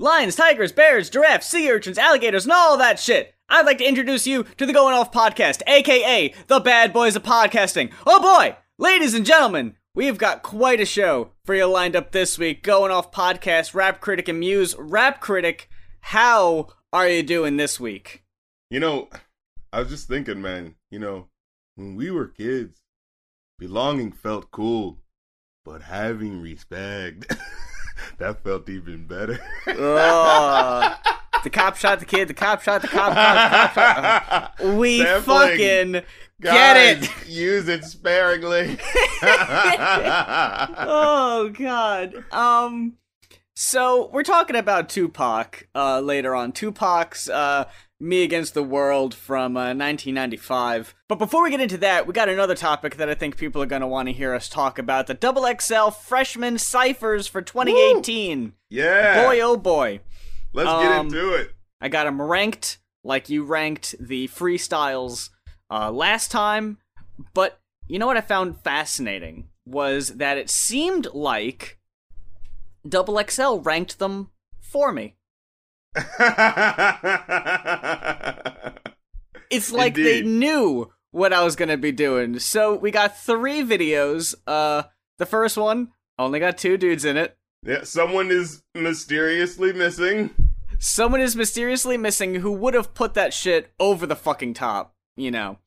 lions, tigers, bears, giraffes, sea urchins, alligators, and all that shit. I'd like to introduce you to the Going Off Podcast, aka the Bad Boys of Podcasting. Oh boy, ladies and gentlemen, we've got quite a show for you lined up this week. Going Off Podcast, Rap Critic and Mues. Rap Critic, how are you doing this week? You know, I was just thinking, man, you know, when we were kids, belonging felt cool, but having respect, that felt even better. Oh, the cop shot the kid, the cop shot the cop, cop, cop shot. Uh, we Sampling. fucking get it. Use it sparingly. oh god. Um so we're talking about Tupac uh later on. Tupac's uh Me Against the World from uh, 1995. But before we get into that, we got another topic that I think people are going to want to hear us talk about. The Double XL Freshman Ciphers for 2018. yeah. Boy oh boy. Let's um, get into it. I got them ranked like you ranked the freestyles uh, last time. But you know what I found fascinating was that it seemed like Double XL ranked them for me. It's like they knew what I was gonna be doing. So we got three videos. Uh, the first one only got two dudes in it. yeah, someone is mysteriously missing. Someone is mysteriously missing who would have put that shit over the fucking top. You know,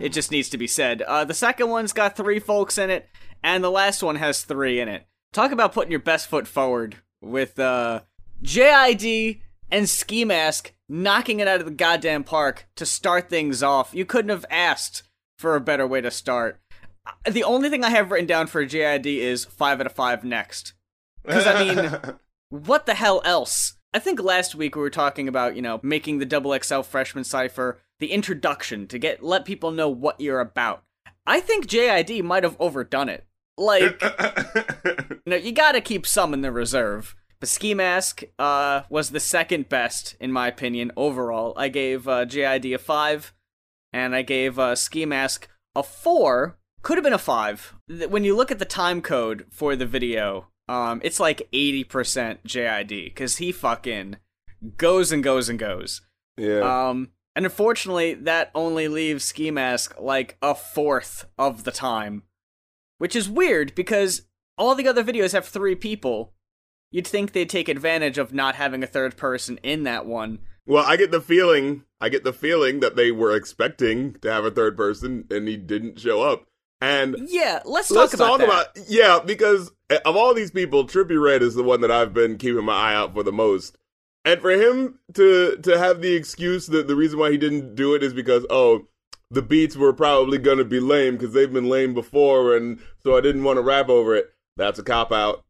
it just needs to be said. Uh, the second one's got three folks in it, and the last one has three in it. Talk about putting your best foot forward with uh, JID and Ski Mask knocking it out of the goddamn park to start things off. You couldn't have asked for a better way to start. Uh, The only thing I have written down for JID is five out of five next. Because I mean, what the hell else? I think last week we were talking about, you know, making the double XL freshman cipher the introduction to get let people know what you're about. I think JID might have overdone it. Like, you know, you gotta keep some in the reserve. But Ski Mask uh, was the second best, in my opinion, overall. I gave uh, JID a 5, and I gave uh, Ski Mask a 4. Could have been a 5. When you look at the time code for the video, um, it's like 80% JID, because he fucking goes and goes and goes. yeah. Um, and unfortunately, that only leaves Ski Mask like a fourth of the time, which is weird because all the other videos have three people. You'd think they'd take advantage of not having a third person in that one. Well, I get the feeling, I get the feeling that they were expecting to have a third person and he didn't show up. And Yeah, let's talk let's about talk that. about yeah, because eh, of all these people, Trippie Redd is the one that I've been keeping my eye out for the most. And for him to to have the excuse that the reason why he didn't do it is because oh, the beats were probably gonna be lame because they've been lame before, and so I didn't want to rap over it. That's a cop out.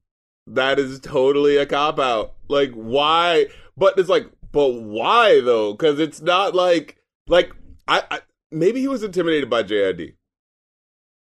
That is totally a cop out. Like why? But it's like, but why though? Because it's not like like I, I maybe he was intimidated by JID.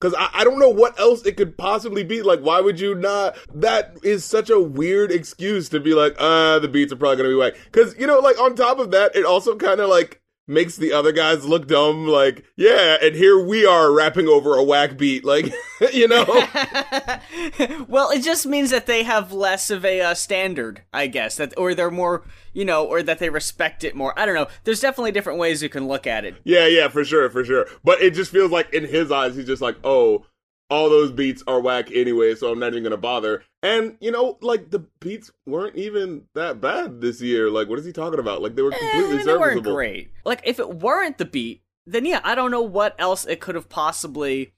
Because I, I don't know what else it could possibly be. Like, why would you not? That is such a weird excuse to be like, uh, the beats are probably going to be whack. Because, you know, like, on top of that, it also kind of like makes the other guys look dumb. Like, yeah, and here we are rapping over a whack beat. Like, you know? well, it just means that they have less of a uh, standard, I guess, that or they're more, you know, or that they respect it more. I don't know. There's definitely different ways you can look at it. yeah, yeah, for sure, for sure. But it just feels like in his eyes, he's just like, oh, all those beats are whack anyway, so I'm not even gonna bother. And you know, like the beats weren't even that bad this year. Like, what is he talking about? Like they were completely Eh, they weren't great. Like if it weren't the beat, then yeah, I don't know what else it could have possibly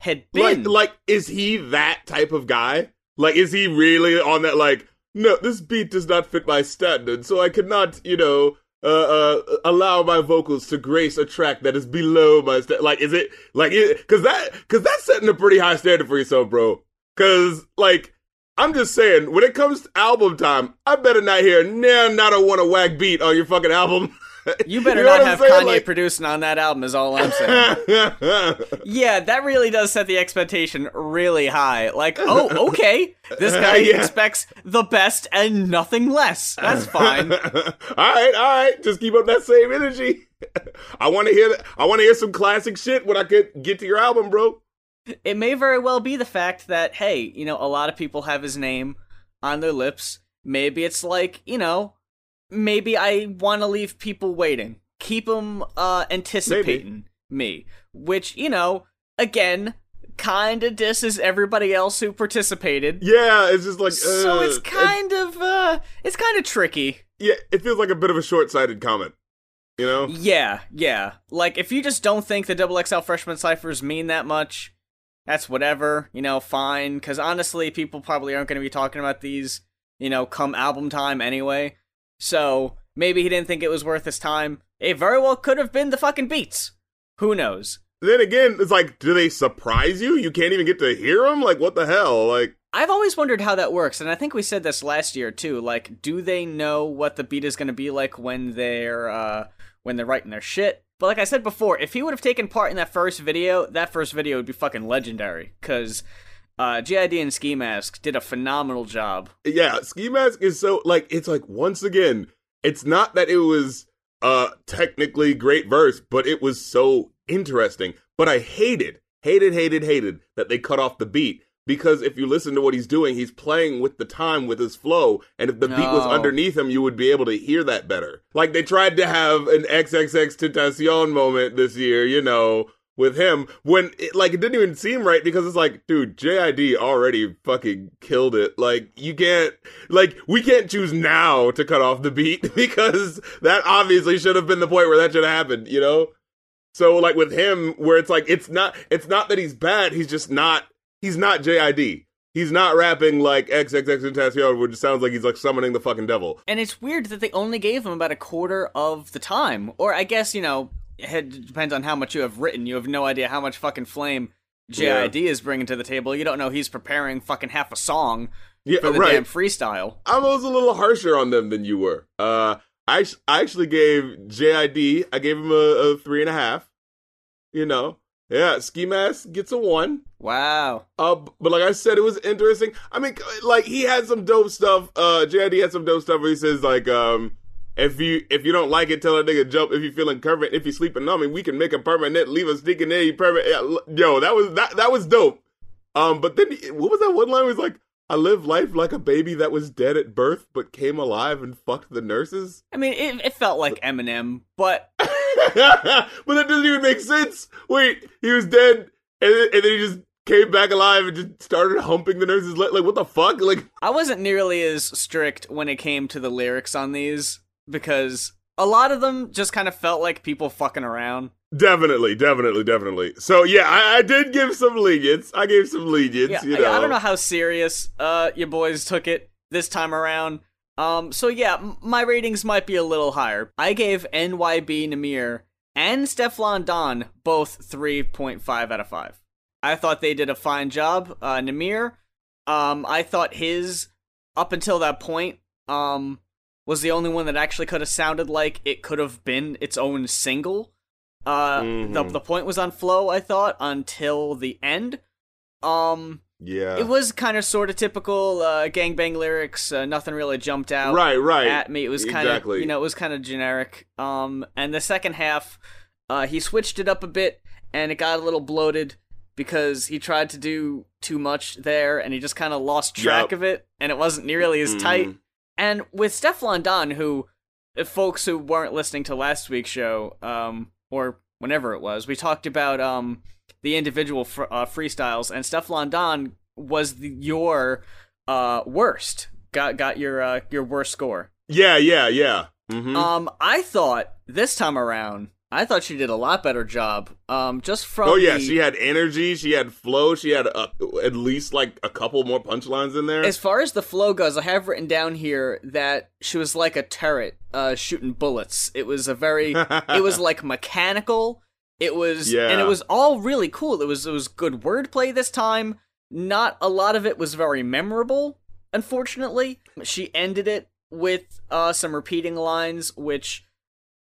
had been. Like, like, is he that type of guy? Like, is he really on that? Like, no, this beat does not fit my standard, so I cannot, you know, uh, uh, allow my vocals to grace a track that is below my sta Like, is it like, because that, because that's setting a pretty high standard for yourself, bro. Because, like, I'm just saying, when it comes to album time, I better not hear nah, not a one a whack beat on your fucking album. you better know not have saying? Kanye Like- producing on that album. Is all I'm saying. yeah, that really does set the expectation really high. Like, oh, okay, this guy Yeah. expects the best and nothing less. That's fine. all right, all right. Just keep up that same energy. I want to hear. that- I want to hear some classic shit when I could get to your album, bro. it may very well be the fact that hey, you know, a lot of people have his name on their lips. maybe it's like, you know, maybe I want to leave people waiting. Keep them uh, anticipating me. Which, you know, again, kind of disses everybody else who participated. Yeah, it's just like. so uh, it's kind of, uh, it's kind of tricky. Yeah, it feels like a bit of a short sighted comment. You know? Yeah, yeah. Like, if you just don't think the Double XL freshman ciphers mean that much, that's whatever, you know, fine. Because honestly, people probably aren't going to be talking about these, you know, come album time anyway. So maybe he didn't think it was worth his time. It very well could have been the fucking beats. Who knows? Then again, it's like, do they surprise you? You can't even get to hear them? Like, what the hell? Like, I've always wondered how that works, and I think we said this last year too. Like, do they know what the beat is going to be like when they're uh, when they're writing their shit? But like I said before, if he would have taken part in that first video, that first video would be fucking legendary. Cause uh, JID and Ski Mask did a phenomenal job. yeah, Ski Mask is so, like, it's like, once again, it's not that it was uh technically great verse, but it was so interesting. But I hated, hated, hated, hated that they cut off the beat. Because if you listen to what he's doing, he's playing with the time with his flow, and if the beat was underneath him, you would be able to hear that better. Like they tried to have an XXXTentacion moment this year, you know, with him when it, like it didn't even seem right because it's like, dude, JID already fucking killed it. Like you can't, like we can't choose now to cut off the beat because that obviously should have been the point where that should have happened, you know. So like with him, where it's like it's not, it's not that he's bad, he's just not, he's not JID. He's not rapping like XXXTentacion, which sounds like he's like summoning the fucking devil. And it's weird that they only gave him about a quarter of the time. Or I guess, you know, it depends on how much you have written. You have no idea how much fucking flame JID is bringing to the table. You don't know he's preparing fucking half a song Yeah, for the right. damn freestyle. I was a little harsher on them than you were. Uh, I I actually gave JID, I gave him a, a three and a half. You know, yeah. Ski Mask gets a one. Wow. Uh, but like I said, it was interesting. I mean, like he had some dope stuff. Uh, JID had some dope stuff where he says like, um, if you if you don't like it, tell a nigga jump. If you feeling current, if you sleeping on me, we can make a permanent. Leave a sneaking in, you permanent. Yo, that was that that was dope. Um, but then what was that one line? Where he's like, I live life like a baby that was dead at birth but came alive and fucked the nurses. I mean, it, it felt like Eminem, but but that doesn't even make sense. Wait, he was dead, and then, and then he just came back alive and just started humping the nurse's. Like, what the fuck? Like, I wasn't nearly as strict when it came to the lyrics on these because a lot of them just kind of felt like people fucking around. definitely, definitely, definitely. So yeah, I, I did give some lenience. I gave some lenience. Yeah, you I- know. I don't know how serious uh your boys took it this time around. Um, so yeah, m- my ratings might be a little higher. I gave NYB Nahmir and Stefflon Don both 3.5 out of 5. I thought they did a fine job. Uh, Nahmir, um, I thought his up until that point, um, was the only one that actually could have sounded like it could have been its own single. Uh, the Mhm. the point was on flow. I thought until the end. Um, Yeah. it was kind of sort of typical uh, gangbang lyrics. Uh, nothing really jumped out right, right. at me. It was kind of Exactly. you know it was kind of generic. Um, and the second half, uh, he switched it up a bit, and it got a little bloated because he tried to do too much there, and he just kind of lost track Yup. of it, and it wasn't nearly as tight. And with Stefflon Don, who, if folks who weren't listening to last week's show, um, or whenever it was, we talked about um the individual fr- uh, freestyles, and Stefflon Don was the, your uh worst. Got got your uh your worst score. Yeah, yeah, yeah. hmm Um, I thought this time around, I thought she did a lot better job. Um, just from oh yeah, the- she had energy. She had flow. She had uh at least like a couple more punchlines in there. As far as the flow goes, I have written down here that she was like a turret, uh, shooting bullets. It was a very, it was like mechanical. It was, and it was all really cool. It was, it was good wordplay this time. Not a lot of it was very memorable. Unfortunately, she ended it with uh, some repeating lines, which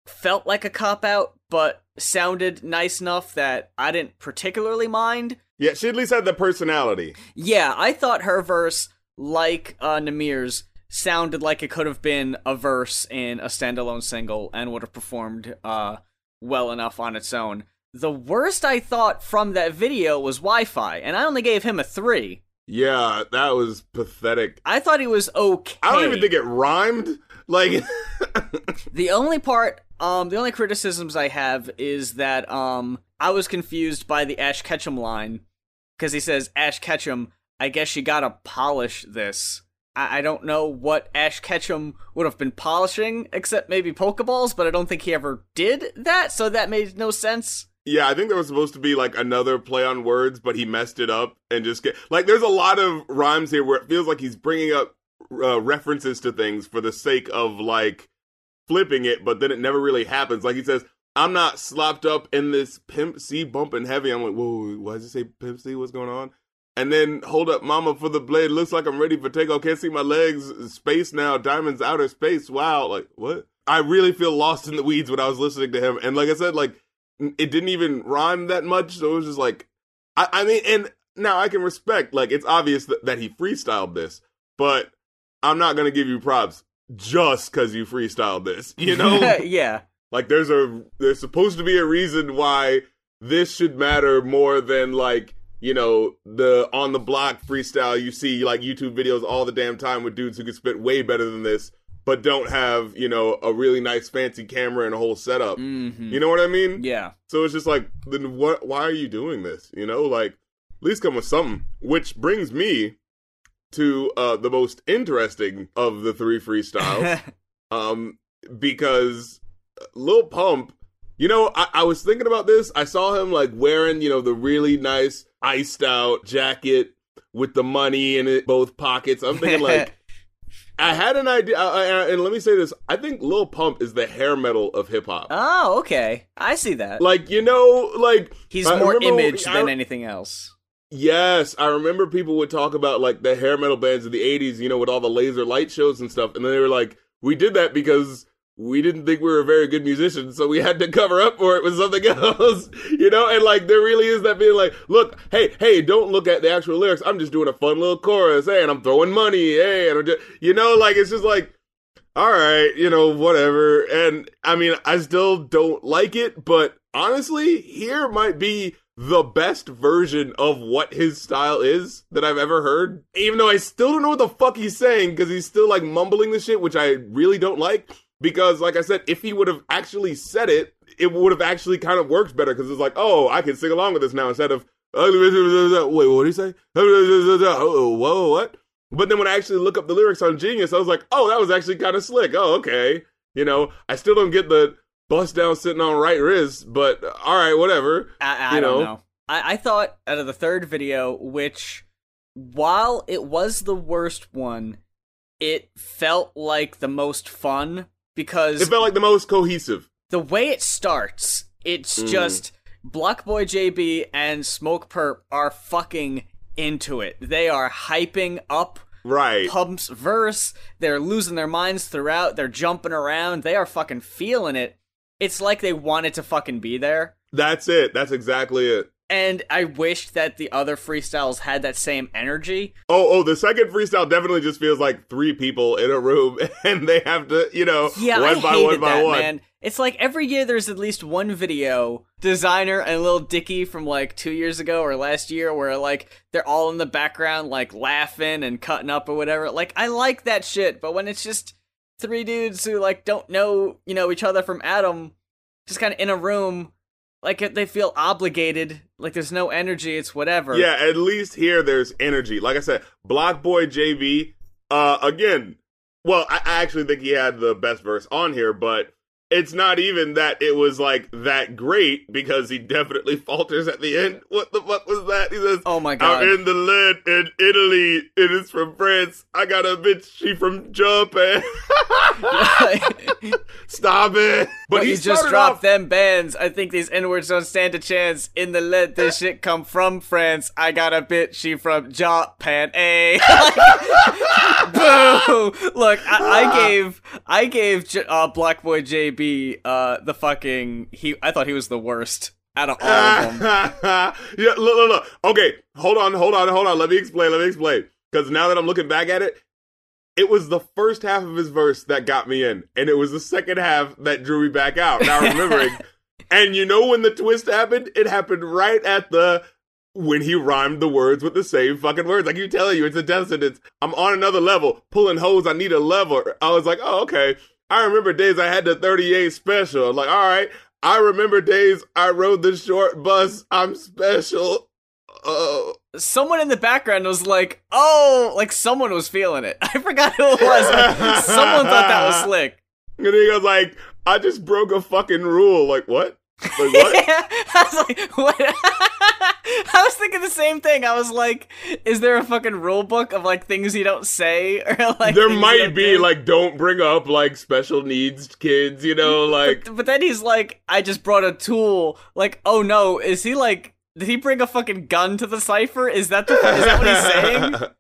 felt like a cop out, but sounded nice enough that I didn't particularly mind. yeah, she at least had the personality. Yeah, I thought her verse, like uh, Nahmir's, sounded like it could have been a verse in a standalone single and would have performed uh, well enough on its own. The worst I thought from that video was Wi Fi, and I only gave him a 3. Yeah, that was pathetic. I thought he was okay. I don't even think it rhymed. Like the only part, um, the only criticisms I have is that um, I was confused by the Ash Ketchum line because he says Ash Ketchum. I guess you gotta polish this. I, I don't know what Ash Ketchum would have been polishing, except maybe Pokeballs, but I don't think he ever did that, so that made no sense. Yeah, I think there was supposed to be like another play on words, but he messed it up and just get like. There's a lot of rhymes here where it feels like he's bringing up uh, references to things for the sake of like flipping it, but then it never really happens. Like he says, "I'm not slopped up in this pimp C bumping heavy." I'm like, "Whoa, why does he say pimp C? What's going on?" And then hold up, mama, for the blade. Looks like I'm ready for takeoff. Can't see my legs. Space now. Diamonds outer space. Wow. Like what? I really feel lost in the weeds when I was listening to him. And like I said, like it didn't even rhyme that much. So it was just like, I, I mean, and now I can respect, like, it's obvious that, that he freestyled this, but I'm not going to give you props just because you freestyled this, you know? yeah. Like, there's a, there's supposed to be a reason why this should matter more than, like, you know, the on the block freestyle you see like YouTube videos all the damn time with dudes who can spit way better than this but don't have you know a really nice fancy camera and a whole setup. Mm-hmm. You know what I mean? Yeah. So it's just like, then what? Why are you doing this? You know, like at least come with something. Which brings me to uh the most interesting of the three freestyles, um, because Lil Pump. You know, I, I was thinking about this. I saw him like wearing, you know, the really nice iced out jacket with the money in it, both pockets. I'm thinking like I had an idea, uh, and let me say this: I think Lil Pump is the hair metal of hip hop. Oh, okay, I see that. Like you know, like he's more image than anything else. Yes, I remember people would talk about like the hair metal bands of the '80s, you know, with all the laser light shows and stuff, and then they were like, "We did that because we didn't think we were a very good musicians, so we had to cover up for it with something else, you know? And like, there really is that being like, look, hey, hey, don't look at the actual lyrics. I'm just doing a fun little chorus. Hey, and I'm throwing money. Hey, and I'm just, you know, like, it's just like, all right, you know, whatever. And I mean, I still don't like it, but honestly, here might be the best version of what his style is that I've ever heard. Even though I still don't know what the fuck he's saying because he's still like mumbling the shit, which I really don't like because like I said, if he would have actually said it, it would have actually kind of worked better because it's like, oh, I can sing along with this now instead of wait, what did he say? Whoa, what? But then when I actually look up the lyrics on Genius, I was like, oh, that was actually kind of slick. Oh, okay. You know, I still don't get the bust down sitting on right wrist, but all right, whatever. I, I you know? don't know. I, I thought out of the third video, which while it was the worst one, it felt like the most fun because it felt like the most cohesive. The way it starts, it's mm. just BlocBoy JB and Smokepurpp are fucking into it. They are hyping up right Pump's verse. They're losing their minds throughout. They're jumping around. They are fucking feeling it. It's like they wanted to fucking be there. That's it. That's exactly it and I wish that the other freestyles had that same energy. Oh, oh, the second freestyle definitely just feels like three people in a room and they have to, you know, yeah, one I by hated one by that, one. Man. It's like every year there's at least one video, Desiigner and Lil Dicky from like two years ago or last year, where like they're all in the background, like laughing and cutting up or whatever. Like, I like that shit, but when it's just three dudes who like don't know, you know, each other from Adam, just kind of in a room like they feel obligated like there's no energy it's whatever. Yeah at least here there's energy. Like i said BlocBoy jb uh again well I, I actually think he had the best verse on here but it's not even that it was like that great because he definitely falters at the end. What the fuck was that? He says, "Oh my god, I'm in the lead in Italy. It is from France. I got a bitch. She from Japan. Stop it!" But he just dropped off- them bands. I think these N words don't stand a chance. In the lead, this shit come from France. I got a bitch. She from Japan. A. Boo! Look, I, I gave I gave uh, Boy JB be uh the fucking he I thought he was the worst out of all of them. yeah, look, look, look. Okay, hold on, hold on, hold on. Let me explain. Let me explain. Because now that I'm looking back at it, it was the first half of his verse that got me in, and it was the second half that drew me back out. Now remembering, and you know when the twist happened? It happened right at the when he rhymed the words with the same fucking words. Like you telling you, it's a death sentence. I'm on another level, pulling hose. I need a lever. I was like, oh okay. I remember days I had the 38 special. I'm like, all right. I remember days I rode the short bus. I'm special. Oh. Someone in the background was like, "Oh!" Like someone was feeling it. I forgot who it was. someone thought that was slick. And he goes like, "I just broke a fucking rule." Like what? Like what? I was like, what? I was thinking the same thing. I was like, is there a fucking rule book of like things you don't say or like there might be do? like, don't bring up like special needs kids. You know, like But, but then he's like, I just brought a tool. Like, oh no, is he like? Did he bring a fucking gun to the cipher? Is that the? Is that what he's saying?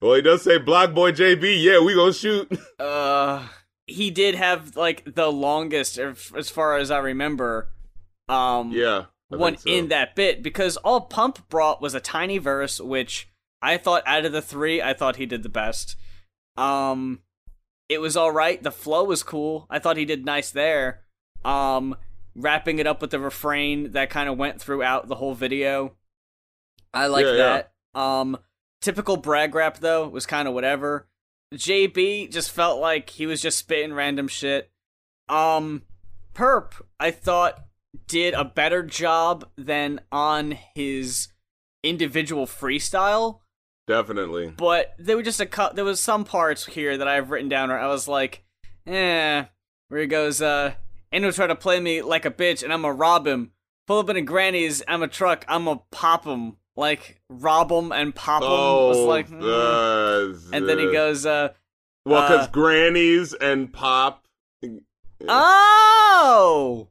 well, he does say BlocBoy JB. Yeah, we gonna shoot. Uh, he did have like the longest, if- as far as I remember. Um, yeah, I one so. in that bit because all Pump brought was a tiny verse, which I thought out of the three, I thought he did the best. Um, it was all right. The flow was cool. I thought he did nice there. Um, wrapping it up with the refrain that kind of went throughout the whole video. I like Yeah, yeah. that. Um, typical brag rap though was kind of whatever. JB just felt like he was just spitting random shit. Um, Purpp, I thought did a better job than on his individual freestyle, Definitely. but there were just a cut. There was some parts here that I've written down where I was like, eh, where he goes, uh, and he'll try to play me like a bitch, and I'm gonna rob him. Pull up in a granny's, I'm a truck, I'm gonna pop him, like rob him and pop him. I was Oh, like, hmm. uh, and then he goes, uh, Well, because uh, grannies and pop. oh.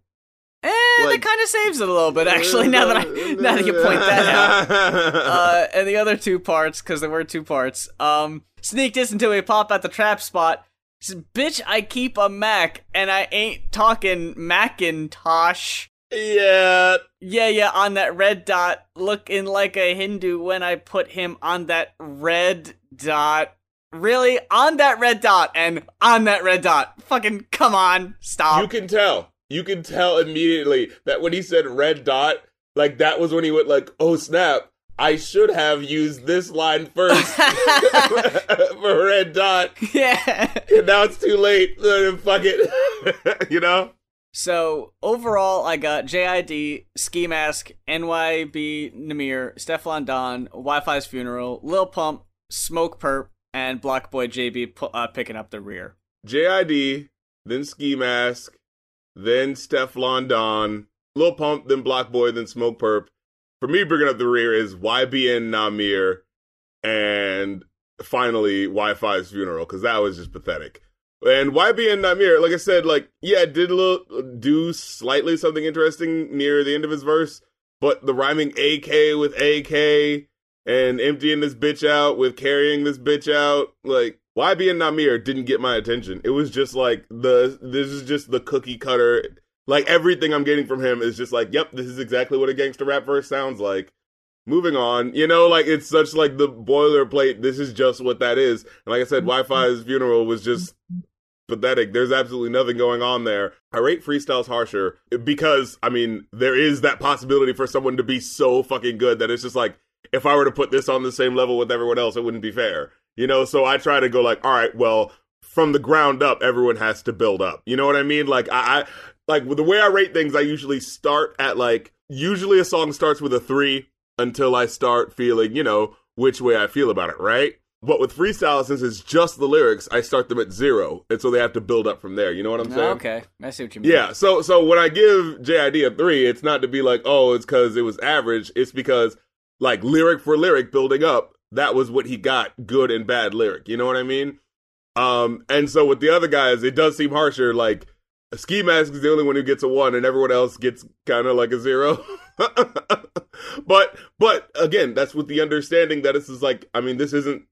Eh, that kind of saves it a little bit, actually. Now that I now that you point that out. uh, and the other two parts, because there were two parts. Um, sneak this until we pop at the trap spot. Says, Bitch, I keep a Mac, and I ain't talking Macintosh. yeah, Yeah, yeah, on that red dot, looking like a Hindu when I put him on that red dot. Really? On that red dot, and on that red dot. Fucking come on, stop. you can tell. You can tell immediately that when he said red dot, like that was when he went like, "Oh snap! I should have used this line first for red dot." yeah. And now it's too late. Fuck it. you know? So overall, I got JID, Ski Mask, NYB Nahmir, Stefflon Don, Wifisfuneral, Lil Pump, Smokepurpp, and BlocBoy JB uh, picking up the rear. JID, then Ski Mask, then Stefflon Don, Lil Pump, then BlocBoy, then Smokepurpp. For me, bringing up the rear is YBN Nahmir, and finally Wifisfuneral because that was just pathetic. And YBN Nahmir, like I said, like yeah, did a little do slightly something interesting near the end of his verse, but the rhyming AK with AK and emptying this bitch out with carrying this bitch out, like YBN Nahmir didn't get my attention. It was just like the this is just the cookie cutter. Like everything I'm getting from him is just like, yep, this is exactly what a gangster rap verse sounds like. Moving on, you know, like it's such like the boilerplate. This is just what that is. And like I said, Wifisfuneral was just pathetic. There's absolutely nothing going on there. I rate freestyles harsher because I mean there is that possibility for someone to be so fucking good that it's just like if I were to put this on the same level with everyone else, it wouldn't be fair. You know, so I try to go like, all right, well, from the ground up, everyone has to build up. You know what I mean? Like I, I like the way I rate things, I usually start at like usually a song starts with a three until I start feeling, you know, which way I feel about it, right? But with freestyle, since it's just the lyrics, I start them at zero, and so they have to build up from there. You know what I'm saying? okay, I see what you mean. Yeah, so so when I give JID a three, it's not to be like, oh, it's because it was average. It's because like lyric for lyric building up, that was what he got, good and bad lyric. You know what I mean? Um, and so with the other guys, it does seem harsher. Like Ski Mask is the only one who gets a one, and everyone else gets kind of like a zero. but but again, that's with the understanding that this is like, I mean, this isn't.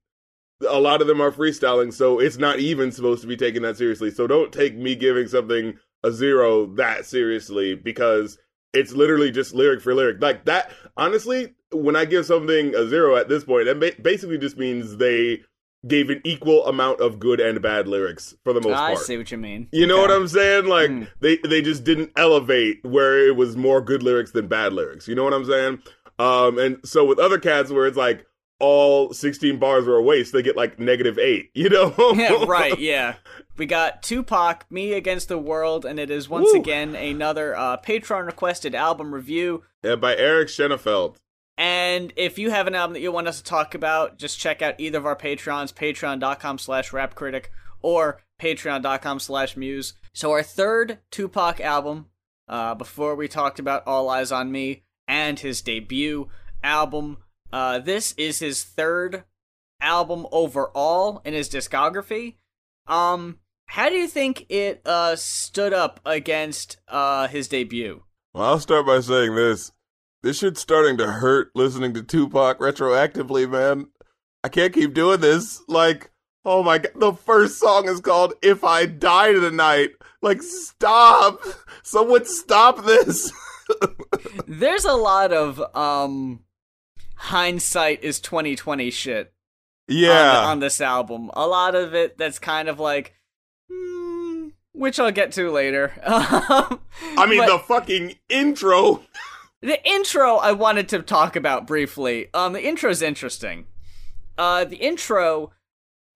A lot of them are freestyling, so it's not even supposed to be taken that seriously. So don't take me giving something a zero that seriously because it's literally just lyric for lyric. Like that, honestly, when I give something a zero at this point, that basically just means they gave an equal amount of good and bad lyrics for the most I part. I see what you mean. You know what I'm saying? Like Hmm. they they just didn't elevate where it was more good lyrics than bad lyrics. You know what I'm saying? Um, and so with other cats where it's like all 16 bars were a waste, they get like negative eight, you know? yeah, right, yeah. We got Tupac, Me Against the World, and it is once Woo. again another uh, Patreon requested album review. Yeah, by Eric Schenefeld. And if you have an album that you want us to talk about, just check out either of our Patreons, patreon.com slash rapcritic or patreon.com slash mues. So our third Tupac album, uh, before we talked about All Eyez on Me and his debut album, uh, this is his third album overall in his discography. Um, how do you think it uh, stood up against uh, his debut? Well, I'll start by saying this. This shit's starting to hurt listening to Tupac retroactively, man. I can't keep doing this. Like, oh my god, the first song is called If I Die Tonight. Like, stop. Someone stop this. There's a lot of um hindsight is 2020 shit yeah. on, on this album. A lot of it that's kind of like hmm, which I'll get to later. I mean, but- the fucking intro. The intro I wanted to talk about briefly. Um, the intro's interesting. Uh, the intro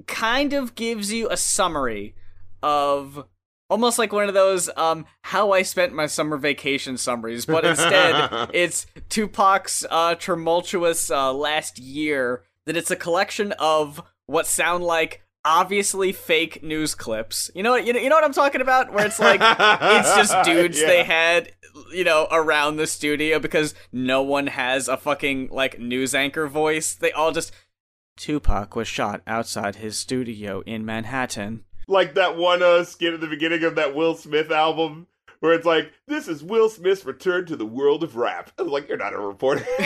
kind of gives you a summary of almost like one of those um how I spent my summer vacation summaries, but instead it's Tupac's uh tumultuous uh last year. That it's a collection of what sound like obviously fake news clips. You know what you know, you know what I'm talking about? Where it's like it's just dudes Yeah. they had you know around the studio because no one has a fucking like news anchor voice they all just tupac was shot outside his studio in manhattan like that one uh, skit at the beginning of that Will Smith album where it's like, "This is Will Smith's return to the world of rap." I was like, "You're not a reporter."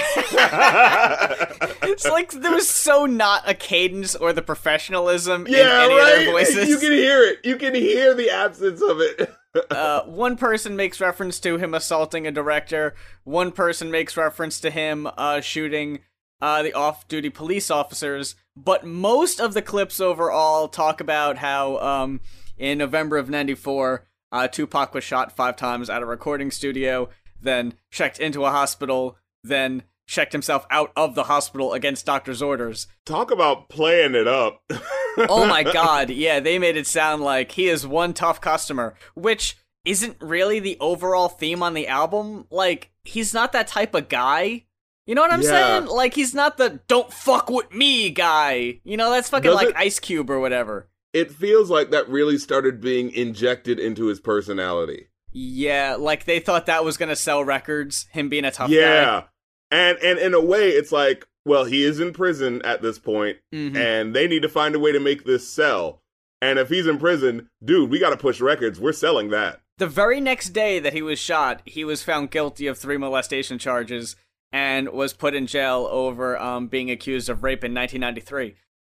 it's like there was so not a cadence or the professionalism in any right. of their voices You can hear it. You can hear the absence of it. uh, one person makes reference to him assaulting a director. One person makes reference to him uh, shooting uh, the off-duty police officers. But most of the clips overall talk about how um, in November of '94, uh, Tupac was shot five times at a recording studio, then checked into a hospital, then checked himself out of the hospital against doctor's orders. Talk about playing it up. oh my god, yeah, they made it sound like he is one tough customer, which isn't really the overall theme on the album. Like, he's not that type of guy. You know what I'm Yeah. saying? Like, he's not the don't fuck with me guy. You know, that's fucking Does like it- Ice Cube or whatever. It feels like that really started being injected into his personality. Yeah, like they thought that was gonna sell records, him being a tough guy. yeah. And and in a way it's like, well, he is in prison at this point Mhm. and they need to find a way to make this sell. And if he's in prison, dude, we got to push records. We're selling that. The very next day that he was shot, he was found guilty of three molestation charges and was put in jail over um, being accused of rape in 1993.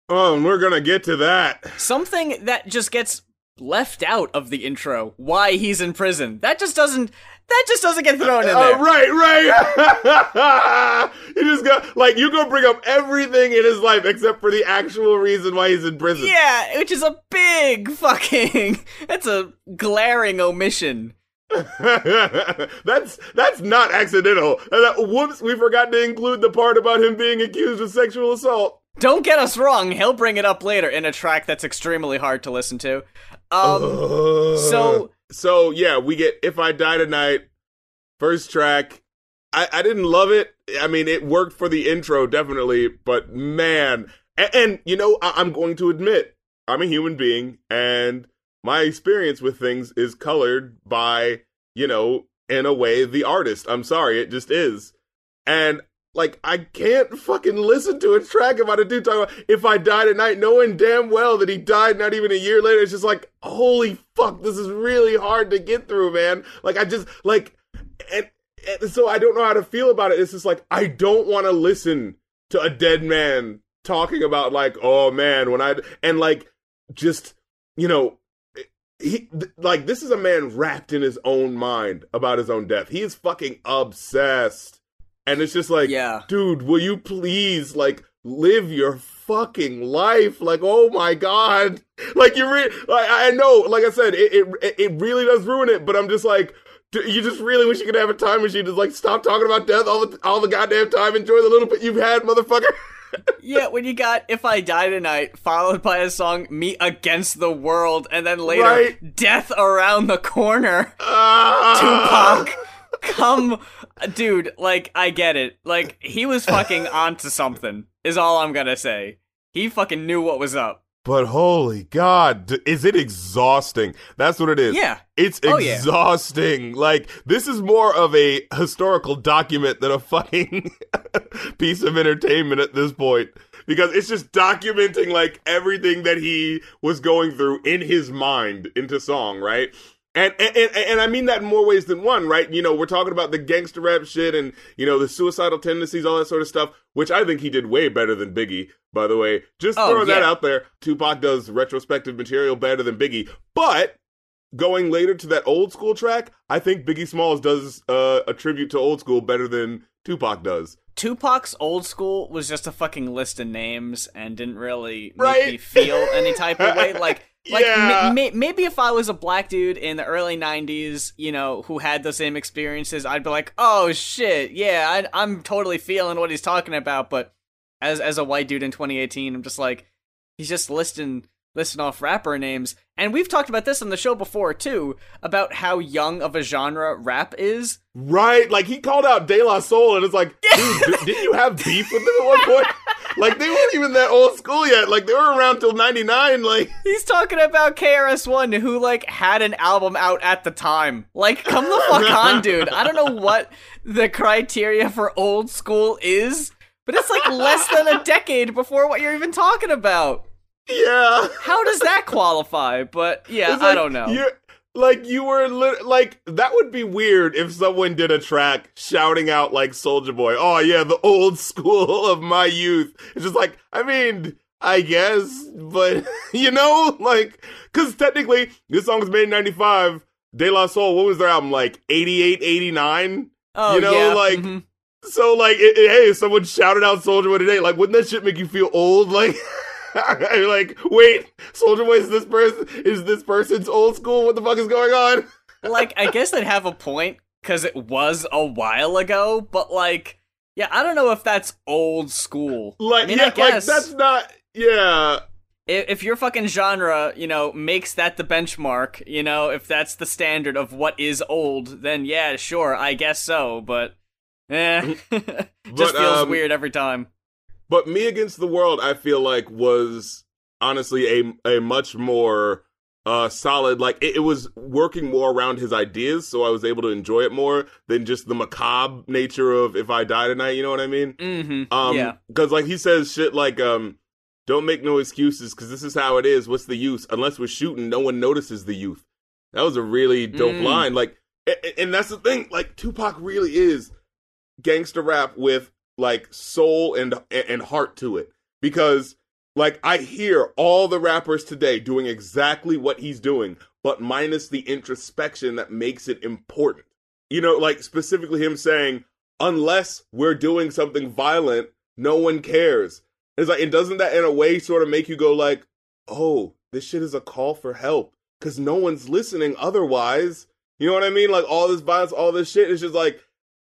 Oh, and we're to get to that. something that just gets left out of the intro why he's in prison that just doesn't that just doesn't get thrown in Oh, there right, right. you just got like you gonna bring up everything in his life except for the actual reason why he's in prison. yeah which is a big fucking that's a glaring omission that's that's not accidental. That- whoops, we forgot to include the part about him being accused of sexual assault. Don't get us wrong he'll bring it up later in a track that's extremely hard to listen to um so so yeah, we get "If I Die Tonight" first track. I, I didn't love it. I mean, it worked for the intro definitely, but man, and, and you know, I, I'm going to admit, I'm a human being, and my experience with things is colored by you know, in a way, the artist. I'm sorry, it just is, and. Like I can't fucking listen to a track about a dude talking about if I die tonight, knowing damn well that he died not even a year later. It's just like, holy fuck, this is really hard to get through, man. Like I just like, and, and so I don't know how to feel about it. It's just like I don't want to listen to a dead man talking about like, oh man, when I and like just you know. He th- like this is a man wrapped in his own mind about his own death. He is fucking obsessed. And it's just like, Yeah. dude, will you please like live your fucking life. Like, oh my god, like you re- like I know, like I said, it it it really does ruin it. But I'm just like. You just really wish you could have a time machine. Just like stop talking about death all the all the goddamn time. Enjoy the little bit you've had, motherfucker. yeah, when you got "If I Die Tonight" followed by a song "Me Against the World," and then later Right. "Death Around the Corner." Ah. Tupac, come, dude. Like, I get it. Like, he was fucking onto something. Is all I'm gonna say. He fucking knew what was up. But holy God, is it exhausting? That's what it is. Yeah. It's Oh, yeah. exhausting. Like, this is more of a historical document than a fucking piece of entertainment at this point. Because it's just documenting, like, everything that he was going through in his mind into song, right? And, and and and I mean that in more ways than one, right? You know, we're talking about the gangster rap shit and you know the suicidal tendencies, all that sort of stuff, which I think he did way better than Biggie. By the way, just Oh, throwing that out there. Tupac does retrospective material better than Biggie, but going later to that old school track, I think Biggie Smalls does uh, a tribute to old school better than Tupac does. Tupac's old school was just a fucking list of names and didn't really make me feel any type of way. Like, like Yeah. ma- ma- maybe if I was a black dude in the early '90s, you know, who had the same experiences, I'd be like, "Oh shit, yeah, I- I'm totally feeling what he's talking about." But as as a white dude in 2018, I'm just like, he's just listing listing off rapper names, and we've talked about this on the show before too, about how young of a genre rap is. Right? Like he called out De La Soul, and it's like, dude, didn't you have beef with them at one point? like they weren't even that old school yet. Like they were around till '99. Like He's talking about KRS-One, who like had an album out at the time. Like, come the fuck on, dude. I don't know what the criteria for old school is, but it's like less than a decade before what you're even talking about. Yeah. How does that qualify? But yeah, I don't know. You're, like you were lit- like that would be weird if someone did a track shouting out like Soulja Boy. Oh yeah, the old school of my youth. It's just like I mean, I guess, but you know, like because technically this song was made in '95. De La Soul, what was their album like 88, 89? Oh, you know, yeah. like- mhm. So like, it, it- hey, if someone shouted out Soulja Boy today, like, wouldn't that shit make you feel old? Like, I'm like, wait, Soulja Boy is this person? Is this person's old school? What the fuck is going on? like I guess they'd have a point because it was a while ago, but like, yeah, I don't know if that's old school. Like, I mean, yeah, I guess like that's not. Yeah, if, if your fucking genre, you know, makes that the benchmark, you know, if that's the standard of what is old, then yeah, sure, I guess so, but eh, just But, feels um, weird every time. But Me Against the World, I feel like was honestly a a much more uh solid. Like it, it was working more around his ideas, so I was able to enjoy it more than just the macabre nature of If I Die Tonight. You know what I mean? Mm-hmm. Um, yeah. because like he says shit like, um, don't make no excuses because this is how it is. What's the use? Unless we're shooting, no one notices the youth. That was a really dope Mm. line. Like, a- a- and that's the thing. Like, Tupac really is gangster rap with like soul and and heart to it because like I hear all the rappers today doing exactly what he's doing, but minus the introspection that makes it important. You know, like specifically him saying, unless we're doing something violent, no one cares. It's like, and doesn't that in a way sort of make you go like, oh, this shit is a call for help because no one's listening otherwise. You know what I mean? Like all this violence, all this shit is just like,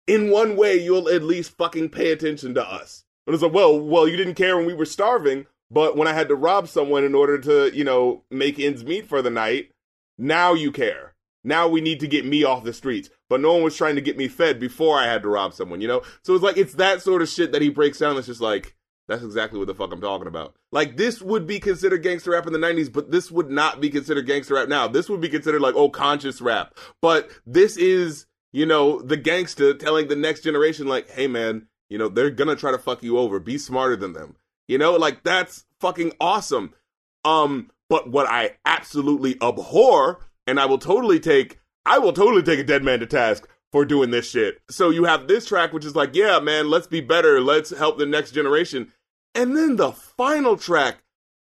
in one way, you'll at least fucking pay attention to us. But it's like, well, well, you didn't care when we were starving, but when I had to rob someone in order to, you know, make ends meet for the night, now you care. Now we need to get me off the streets. But no one was trying to get me fed before I had to rob someone, you know? So it's like, it's that sort of shit that he breaks down that's just like, that's exactly what the fuck I'm talking about. Like, this would be considered gangster rap in the 90s, but this would not be considered gangster rap now. This would be considered like, oh, conscious rap. But this is, you know, the gangster telling the next generation, like, hey, man, you know, they're gonna try to fuck you over. Be smarter than them. You know, like, that's fucking awesome. Um, but what I absolutely abhor, and I will totally take, I will totally take a dead man to task for doing this shit. So you have this track, which is like, yeah, man, let's be better. Let's help the next generation. And then the final track,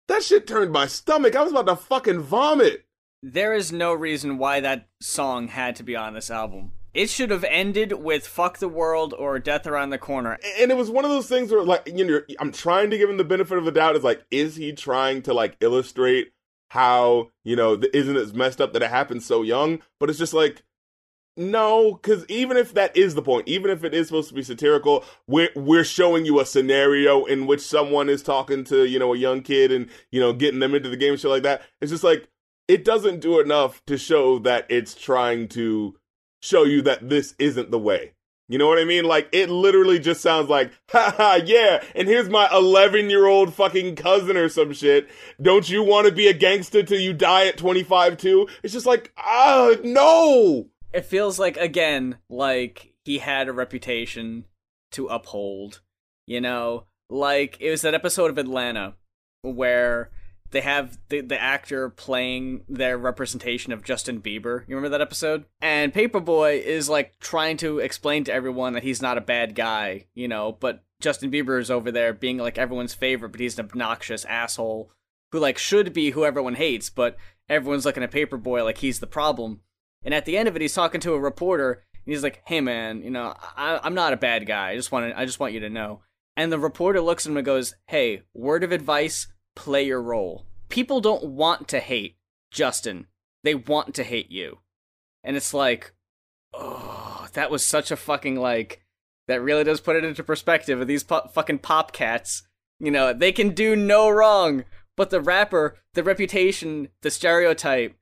that shit turned my stomach. I was about to fucking vomit. There is no reason why that song had to be on this album. It should have ended with "fuck the world" or "death around the corner." and it was one of those things where like you know i'm trying to give him the benefit of the doubt is like is he trying to like illustrate how you know isn't it messed up that it happened so young but it's just like no because even if that is the point even if it is supposed to be satirical we're we're showing you a scenario in which someone is talking to you know a young kid and you know getting them into the game and shit like that it's just like it doesn't do enough to show that it's trying to show you that this isn't the way you know what I mean? Like, it literally just sounds like, haha, yeah, and here's my 11 year old fucking cousin or some shit. Don't you want to be a gangster till you die at 25 too? It's just like, ah, no! It feels like again, like he had a reputation to uphold. You know, like it was that episode of Atlanta where they have the, the actor playing their representation of Justin Bieber. You remember that episode? And Paper Boi is like trying to explain to everyone that he's not a bad guy, you know, but Justin Bieber is over there being like everyone's favorite, but he's an obnoxious asshole who like should be who everyone hates, but everyone's looking at Paper Boi like he's the problem. And at the end of it, he's talking to a reporter, and he's like, "Hey, man, you know, I, I'm not a bad guy. I just want I just want you to know." And the reporter looks at him and goes, "Hey, word of advice: play your role. People don't want to hate Justin. They want to hate you." And it's like, oh, that was such a fucking like. That really does put it into perspective of these po- fucking pop cats. You know, they can do no wrong, but the rapper, the reputation, the stereotype,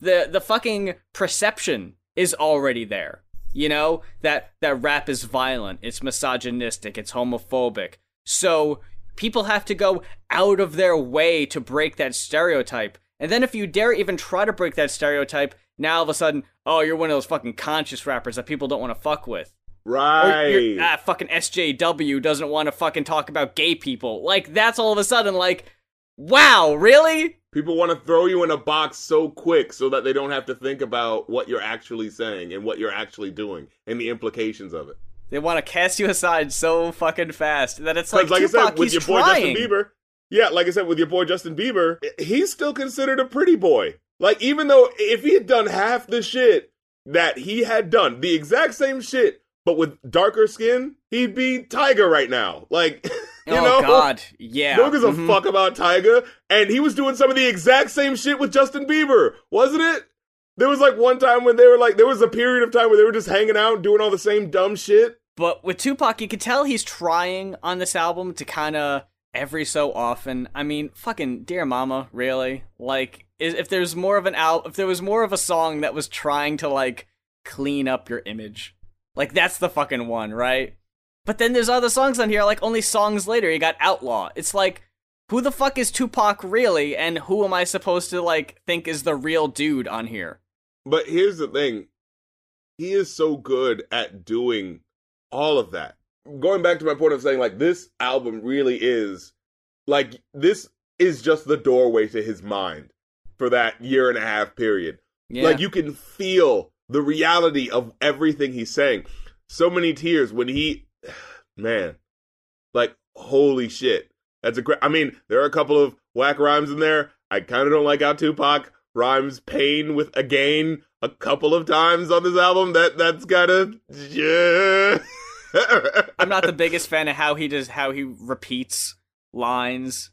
the the fucking perception is already there. You know that that rap is violent, it's misogynistic, it's homophobic. So people have to go out of their way to break that stereotype. And then if you dare even try to break that stereotype, now all of a sudden, oh, you're one of those fucking conscious rappers that people don't want to fuck with. Right. Or ah, fucking SJW doesn't want to fucking talk about gay people. Like that's all of a sudden like, wow, really? People want to throw you in a box so quick so that they don't have to think about what you're actually saying and what you're actually doing and the implications of it. They want to cast you aside so fucking fast that it's like, like Tupac, I said, with he's your boy trying. Justin Bieber, yeah, like I said, with your boy Justin Bieber, he's still considered a pretty boy. Like, even though if he had done half the shit that he had done, the exact same shit, but with darker skin, he'd be Tyga right now. Like, you oh know? God, yeah. No one gives a Mhm. fuck about Tyga, and he was doing some of the exact same shit with Justin Bieber, wasn't it? There was like one time when they were like, there was a period of time where they were just hanging out, doing all the same dumb shit. But with Tupac, you could tell he's trying on this album to kind of every so often. I mean, fucking dear mama, really? Like, if there's more of an al- if there was more of a song that was trying to like clean up your image, like that's the fucking one, right? But then there's other songs on here, like only songs later, you got Outlaw. It's like, who the fuck is Tupac really, and who am I supposed to like think is the real dude on here? But here's the thing he is so good at doing all of that. Going back to my point of saying, like, this album really is, like, this is just the doorway to his mind for that year and a half period. Yeah. Like, you can feel the reality of everything he's saying. So many tears when he, man, like, holy shit. That's a great, I mean, there are a couple of whack rhymes in there. I kind of don't like how Tupac rhymes pain with again a couple of times on this album. That that's gotta yeah. I'm not the biggest fan of how he does how he repeats lines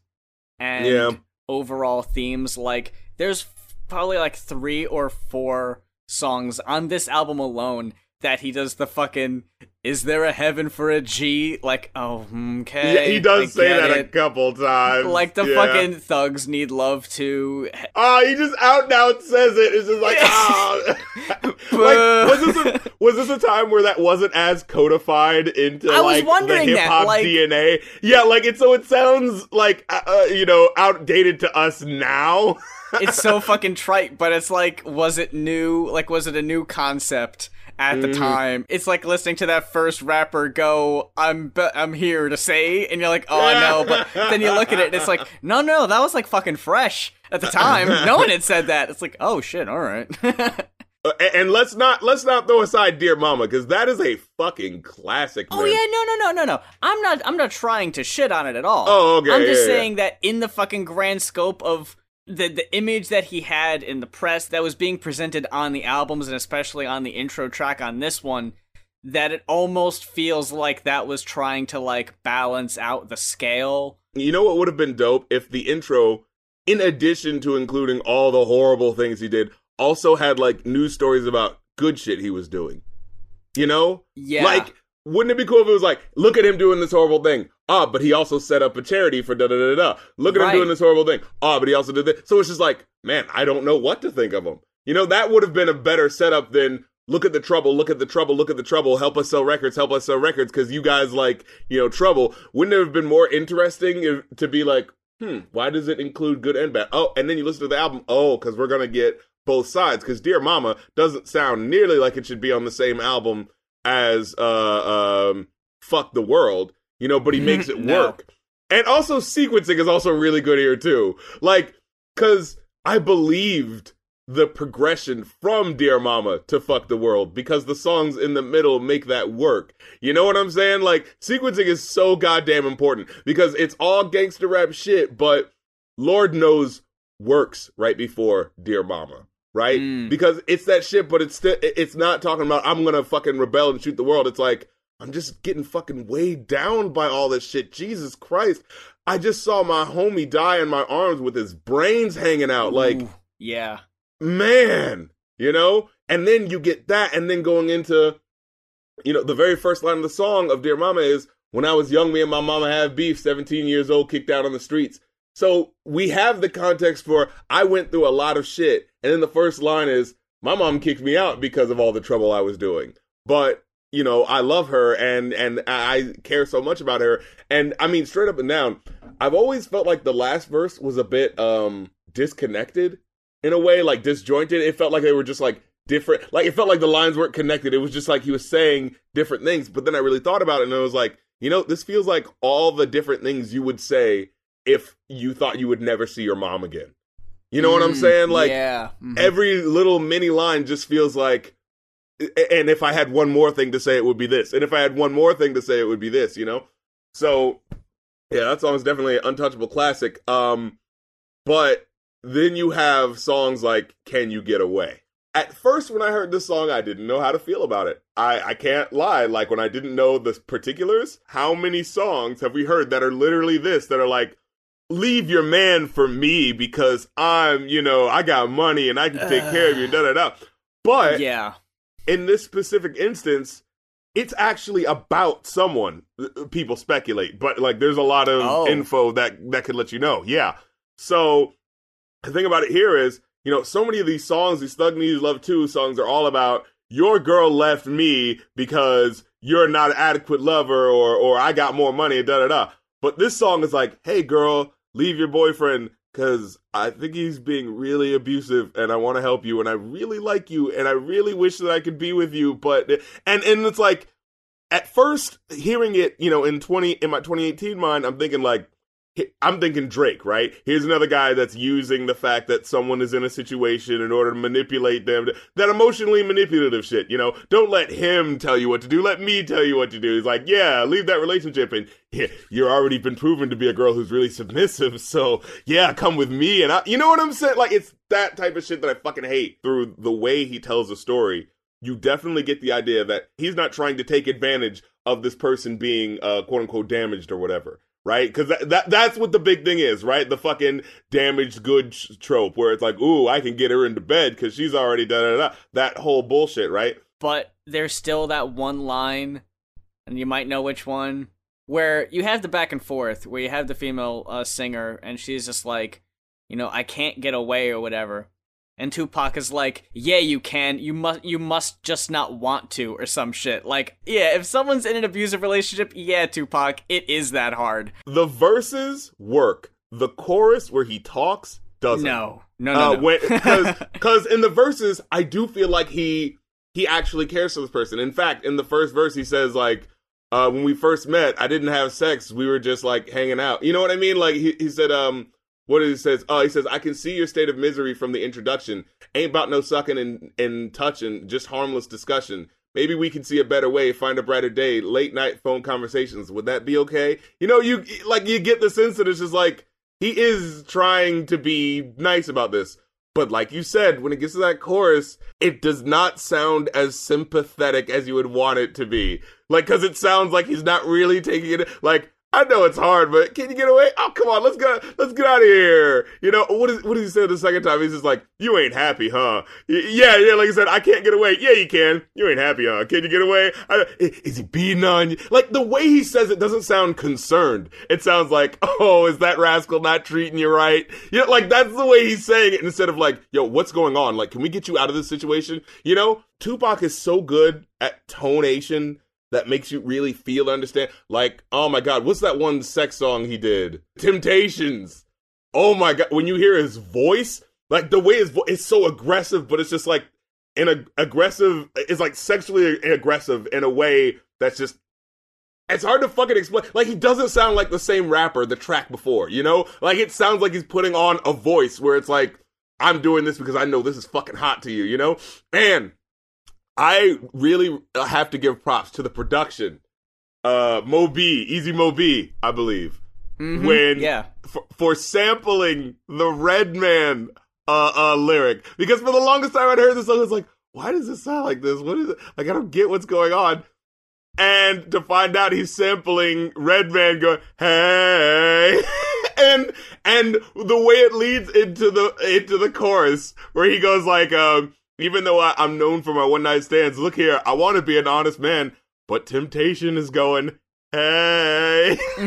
and Yeah. overall themes. Like there's probably like three or four songs on this album alone that he does the fucking is there a heaven for a G? Like, oh okay. yeah, he does say that a couple times. like the Yeah. fucking thugs need love too. Oh, he just out and out says it. It's just like, ah. like, was this a, was this a time where that wasn't as codified into I was like wondering the that, hip hop like- DNA? Yeah, like it. So it sounds like uh, uh, you know outdated to us now. it's so fucking trite, but it's like, was it new? Like, was it a new concept at the Mhm. time? It's like listening to that first rapper go, "I'm be- I'm here to say," and you're like, "Oh Yeah. no," but then you look at it and it's like, "No, no, that was like fucking fresh at the time. No one had said that." It's like, "Oh shit, all right." Uh, and, let's not let's not throw aside Dear Mama because that is a fucking classic. Oh yeah, no, no, no, no, no. I'm not. I'm not trying to shit on it at all. Oh, okay, I'm just yeah, yeah. saying that in the fucking grand scope of the the image that he had in the press that was being presented on the albums and especially on the intro track on this one that it almost feels like that was trying to like balance out the scale. You know what would have been dope if the intro in addition to including all the horrible things he did also had like news stories about good shit he was doing. You know? Yeah. Like wouldn't it be cool if it was like, look at him doing this horrible thing? Ah, but he also set up a charity for da da da da. Look at Right. him doing this horrible thing. Ah, but he also did this. So it's just like, man, I don't know what to think of him. You know, that would have been a better setup than look at the trouble, look at the trouble, look at the trouble, help us sell records, help us sell records, because you guys like, you know, trouble. Wouldn't it have been more interesting if, to be like, hmm, why does it include good and bad? Oh, and then you listen to the album, oh, because we're gonna get both sides. Because Dear Mama doesn't sound nearly like it should be on the same album as uh um Fuck the World, you know, but he makes it No. work. And also sequencing is also really good here too. Like, cause I believed the progression from Dear Mama to Fuck the World because the songs in the middle make that work. You know what I'm saying? Like, sequencing is so goddamn important because it's all gangster rap shit, but Lord knows works right before Dear Mama. Right? Mm. Because it's that shit, but it's still, it's not talking about I'm gonna fucking rebel and shoot the world. It's like, I'm just getting fucking weighed down by all this shit. Jesus Christ. I just saw my homie die in my arms with his brains hanging out. Like, Ooh, yeah. man, you know? And then you get that, and then going into, you know, the very first line of the song of Dear Mama is, When I was young, me and my mama had beef, 17 years old, kicked out on the streets. So we have the context for, I went through a lot of shit. And then the first line is, My mom kicked me out because of all the trouble I was doing. But, you know, I love her and, and I care so much about her. And I mean, straight up and down, I've always felt like the last verse was a bit, um, disconnected in a way, like disjointed. It felt like they were just like different. Like it felt like the lines weren't connected. It was just like he was saying different things. But then I really thought about it, and I was like, you know, this feels like all the different things you would say if you thought you would never see your mom again. You know what I'm Mm, saying? Like yeah. mhm. every little mini line just feels like. And if I had one more thing to say, it would be this. And if I had one more thing to say, it would be this. You know. So, yeah, that song is definitely an untouchable classic. Um, but then you have songs like "Can You Get Away." At first, when I heard this song, I didn't know how to feel about it. I I can't lie. Like when I didn't know the particulars, how many songs have we heard that are literally this? That are like, "Leave your man for me because I'm, you know, I got money and I can take care of you." Da da da. But yeah. In this specific instance, it's actually about someone. Uh, People speculate, but like there's a lot of Oh. info that that could let you know. Yeah. So the thing about it here is, you know, so many of these songs, these Thug Needs Love 2 songs are all about your girl left me because you're not an adequate lover or or I got more money da da da. But this song is like, hey girl, leave your boyfriend because I think he's being really abusive and I want to help you and I really like you and I really wish that I could be with you. But and and it's like at first hearing it, you know, in twenty in my 2018 mind, I'm thinking like I'm thinking Drake, right? Here's another guy that's using the fact that someone is in a situation in order to manipulate them. That emotionally manipulative shit, you know? Don't let him tell you what to do. Let me tell you what to do. He's like, yeah, leave that relationship. And yeah, you're already been proven to be a girl who's really submissive. So yeah, come with me. And I, you know what I'm saying? Like, it's that type of shit that I fucking hate through the way he tells the story. You definitely get the idea that he's not trying to take advantage of this person being, uh, quote unquote, damaged or whatever right? Because that, that that's what the big thing is, right? The fucking damaged goods trope, where it's like, ooh, I can get her into bed because she's already da da da. That whole bullshit, right? but there's still that one line, and you might know which one, where you have the back and forth, where you have the female uh, singer, and she's just like, you know, I can't get away or whatever. And Tupac is like, "Yeah, you can. You must. You must just not want to, or some shit." Like, yeah, if someone's in an abusive relationship, yeah, Tupac, it is that hard. The verses work. The chorus where he talks doesn't. No, no, no, uh, no. because in the verses, I do feel like he he actually cares for this person. In fact, in the first verse, he says like, uh, "When we first met, I didn't have sex. We were just like hanging out." You know what I mean? Like he he said, um, what he says? Oh, he says, "I can see your state of misery from the introduction. Ain't about no sucking and and touching, just harmless discussion." Maybe we can see a better way, find a brighter day, late night phone conversations. Would that be okay? You know, you like you get the sense that it's just like he is trying to be nice about this. But like you said, when it gets to that chorus, it does not sound as sympathetic as you would want it to be. Like, cause it sounds like he's not really taking it, like, I know it's hard, but can you get away? Oh, come on, let's go, let's get out of here. You know what is what does he say the second time? He's just like, "You ain't happy, huh?" Y- yeah, yeah. Like I said, I can't get away. Yeah, you can. You ain't happy, huh? Can you get away? I, is he beating on you? Like the way he says it doesn't sound concerned. It sounds like, "Oh, is that rascal not treating you right?" You know, like that's the way he's saying it instead of like, "Yo, what's going on? Like, can we get you out of this situation?" You know, Tupac is so good at tonation that makes you really feel understand. Like, oh my god, what's that one sex song he did? Temptations. Oh my god, when you hear his voice, like the way his voice is so aggressive, but it's just like in a aggressive. It's like sexually aggressive in a way that's just. It's hard to fucking explain. Like he doesn't sound like the same rapper the track before, you know? Like it sounds like he's putting on a voice where it's like, I'm doing this because I know this is fucking hot to you, you know? And I really have to give props to the production. Uh, Mo Bee, Easy Mo Bee, I believe, Mhm, when yeah. for, for sampling the Redman uh, uh lyric because for the longest time I'd heard this song, I was like, why does it sound like this? What is it? Like I don't get what's going on. And to find out he's sampling Redman going, hey, and and the way it leads into the into the chorus where he goes like, um, even though I, I'm known for my one night stands, look here, I want to be an honest man, but temptation is going, hey.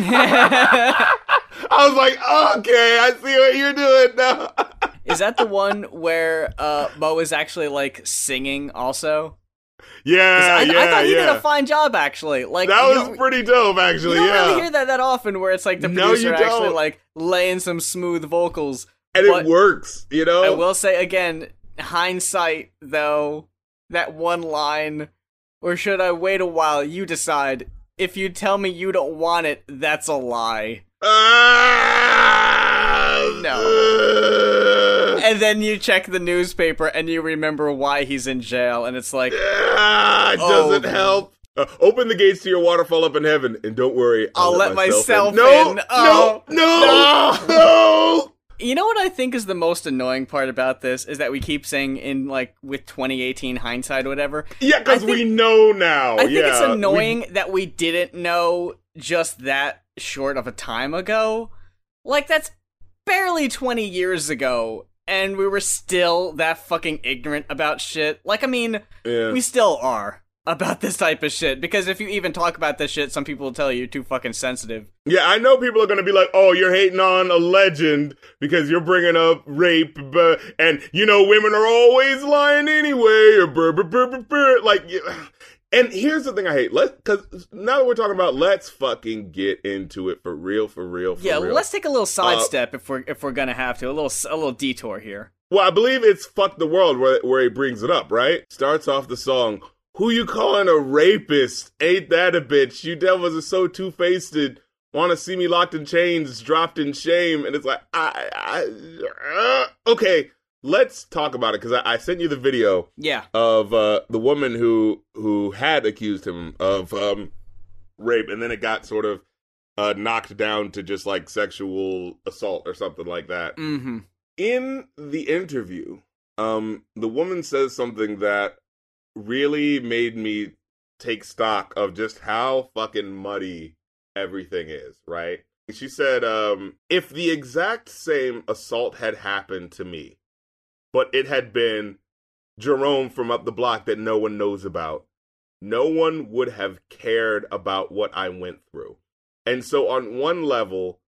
I was like, okay, I see what you're doing now. is that the one where uh, Mo is actually like singing also? yeah, I, yeah, I thought he yeah. did a fine job actually. Like that was pretty dope, You actually. don't yeah, really hear that that often, where it's like the No, producer you actually don't. like laying some smooth vocals. and but- it works. You know, I will say again, hindsight though, that one line, or should I wait a while? You decide. If you tell me you don't want it, that's a lie. Ah, No. And then you check the newspaper and you remember why he's in jail, and it's like, Ah, it Oh. doesn't help. Uh, open the gates to your waterfall up in heaven, and don't worry, I'll let myself No, in. Oh, no, no, no. You know what I think is the most annoying part about this is that we keep saying in like with 2018 hindsight or whatever. Yeah, because we know now. I think yeah, it's we- annoying that we didn't know just that short of a time ago. Like that's barely 20 years ago and we were still that fucking ignorant about shit. Like I mean, yeah. we still are about this type of shit because if you even talk about this shit, some people will tell you you're too fucking sensitive. Yeah, I know people are going to be like, "Oh, you're hating on a legend because you're bringing up rape, but and you know women are always lying anyway." Or brr, brr, brr, brr. like, and here's the thing I hate. Let because now that we're talking about, let's fucking get into it for real, for real, for yeah, real. let's take a little Uh, sidestep if we're if we're gonna have to a little a little detour here. Well, I believe it's "Fuck the World" where where he brings it up. Right, starts off the song. Who you calling a rapist? Ain't that a bitch? You devils are so two faced. Want to see me locked in chains, dropped in shame, and it's like, I, I uh, okay. Let's talk about it because I, I sent you the video Yeah, of uh, the woman who who had accused him of um, rape, and then it got sort of uh, knocked down to just like sexual assault or something like that mm-hmm. in the interview, um, the woman says something that really made me take stock of just how fucking muddy everything is, right? She said, um, if the exact same assault had happened to me, but it had been Jerome from up the block that no one knows about, no one would have cared about what I went through. And so on one level,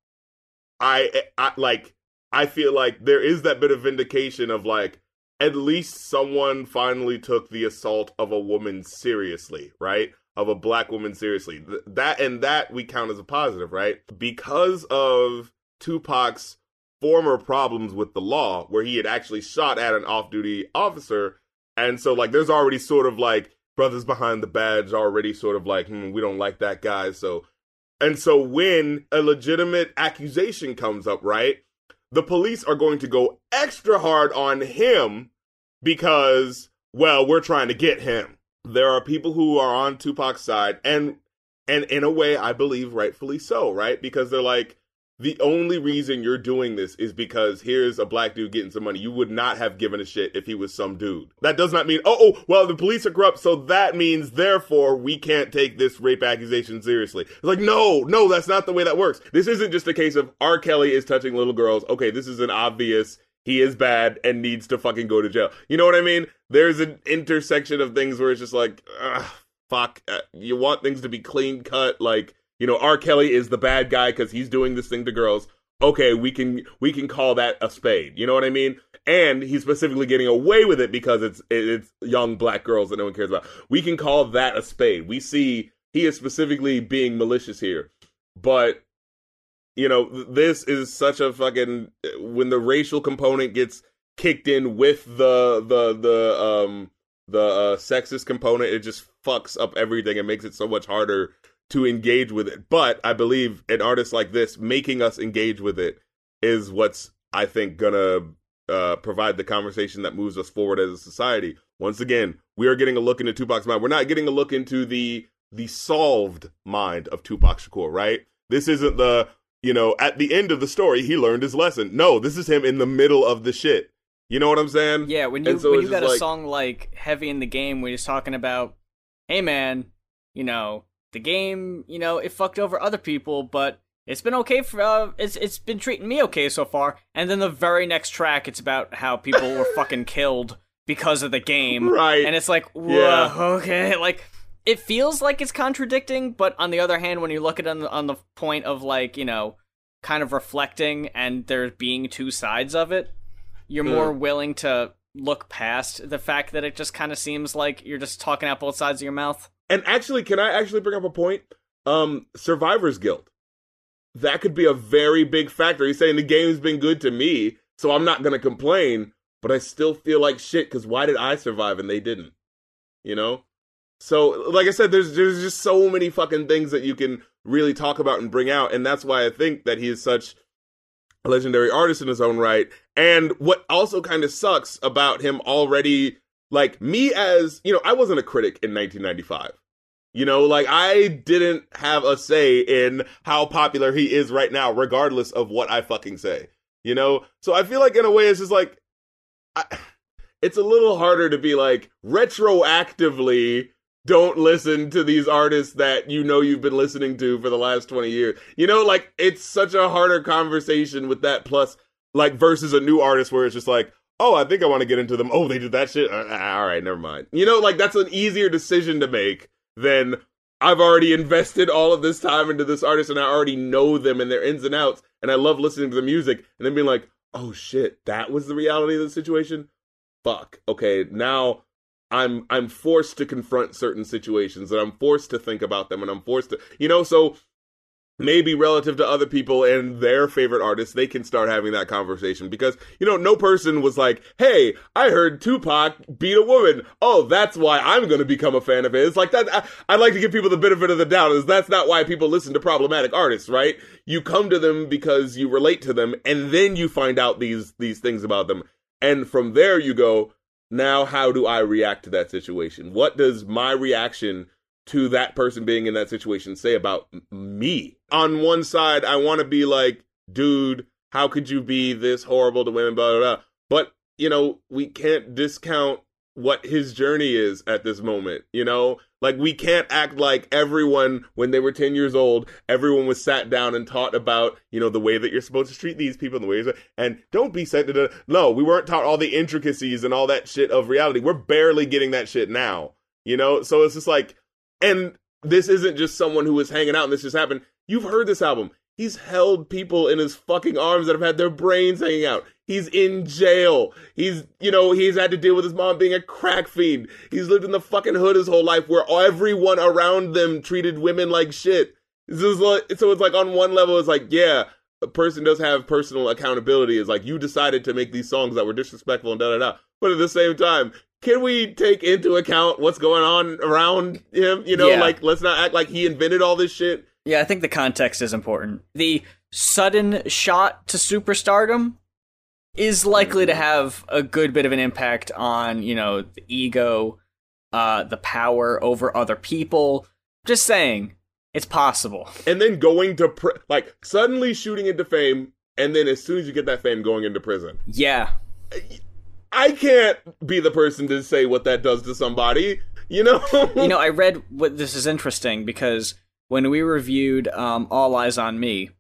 I, I like I feel like there is that bit of vindication of like at least someone finally took the assault of a woman seriously, right? Of a black woman seriously. Th- That and that we count as a positive, right? Because of Tupac's former problems with the law where he had actually shot at an off-duty officer and so like there's already sort of like brothers behind the badge already sort of like hmm, we don't like that guy so and so when a legitimate accusation comes up, right? The police are going to go extra hard on him because, well, we're trying to get him. There are people who are on Tupac's side and and in a way I believe rightfully so, right? Because they're like the only reason you're doing this is because here's a black dude getting some money. You would not have given a shit if he was some dude. That does not mean, oh, oh, well, the police are corrupt, so that means, therefore, we can't take this rape accusation seriously. It's like, no, no, that's not the way that works. This isn't just a case of R. Kelly is touching little girls. Okay, this is an obvious, he is bad and needs to fucking go to jail. You know what I mean? There's an intersection of things where it's just like, ugh, fuck, uh, you want things to be clean cut, like, you know, R. Kelly is the bad guy because he's doing this thing to girls. Okay, we can we can call that a spade. You know what I mean? And he's specifically getting away with it because it's it's young black girls that no one cares about. We can call that a spade. We see he is specifically being malicious here, but you know this is such a fucking when the racial component gets kicked in with the the the um the uh, sexist component, it just fucks up everything and makes it so much harder to engage with it. But I believe an artist like this making us engage with it is what's I think gonna uh, provide the conversation that moves us forward as a society. Once again, we are getting a look into Tupac's mind. We're not getting a look into the the solved mind of Tupac Shakur, right? This isn't the you know at the end of the story he learned his lesson. No, this is him in the middle of the shit. You know what I'm saying? Yeah, when you so when you got a like, song like "Heavy in the Game," where he's talking about, "Hey man, you know, the game, you know, it fucked over other people, but it's been okay for uh, it's it's been treating me okay so far. And then the very next track, it's about how people were fucking killed because of the game, right? And it's like, yeah, okay, like it feels like it's contradicting, but on the other hand, when you look at it on the, on the point of like you know, kind of reflecting and there being two sides of it, you're more willing to look past the fact that it just kind of seems like you're just talking out both sides of your mouth. And actually, can I actually bring up a point? Um, Survivor's Guild. That could be a very big factor. He's saying the game's been good to me, so I'm not gonna complain, but I still feel like shit because why did I survive and they didn't? You know? So, like I said, there's there's just so many fucking things that you can really talk about and bring out, and that's why I think that he is such a legendary artist in his own right. And what also kind of sucks about him already, like me as you know, I wasn't a critic in 1995. You know, like I didn't have a say in how popular he is right now, regardless of what I fucking say. You know, so I feel like in a way it's just like, I, it's a little harder to be like retroactively don't listen to these artists that you know you've been listening to for the last 20 years. You know, like it's such a harder conversation with that plus like versus a new artist where it's just like, oh, I think I want to get into them. Oh, they did that shit. Uh, all right, never mind. You know, like that's an easier decision to make than I've already invested all of this time into this artist and I already know them and their ins and outs and I love listening to the music and then being like, oh shit, that was the reality of the situation? Fuck. Okay, now I'm I'm forced to confront certain situations and I'm forced to think about them and I'm forced to you know, so maybe relative to other people and their favorite artists, they can start having that conversation because, you know, no person was like, Hey, I heard Tupac beat a woman. Oh, that's why I'm going to become a fan of his. Like that. I, I like to give people the benefit of the doubt is that's not why people listen to problematic artists, right? You come to them because you relate to them and then you find out these, these things about them. And from there you go, now how do I react to that situation? What does my reaction to that person being in that situation say about me. On one side, I want to be like, dude, how could you be this horrible to women, blah, blah, blah. But, you know, we can't discount what his journey is at this moment, you know? Like, we can't act like everyone, when they were 10 years old, everyone was sat down and taught about, you know, the way that you're supposed to treat these people and the ways and don't be sent to no, we weren't taught all the intricacies and all that shit of reality. We're barely getting that shit now, you know? So it's just like, and this isn't just someone who was hanging out and this just happened. You've heard this album. He's held people in his fucking arms that have had their brains hanging out. He's in jail. He's, you know, he's had to deal with his mom being a crack fiend. He's lived in the fucking hood his whole life where everyone around them treated women like shit. Like, so it's like on one level, it's like, yeah, a person does have personal accountability. It's like you decided to make these songs that were disrespectful and da da da. But at the same time, can we take into account what's going on around him? You know, yeah. like let's not act like he invented all this shit. Yeah, I think the context is important. The sudden shot to superstardom is likely to have a good bit of an impact on, you know, the ego, uh, the power over other people. Just saying, It's possible. And then going to pr- like suddenly shooting into fame, and then as soon as you get that fame, going into prison. Yeah. I can't be the person to say what that does to somebody. You know. you know, I read what this is interesting because when we reviewed um, All Eyez on Me,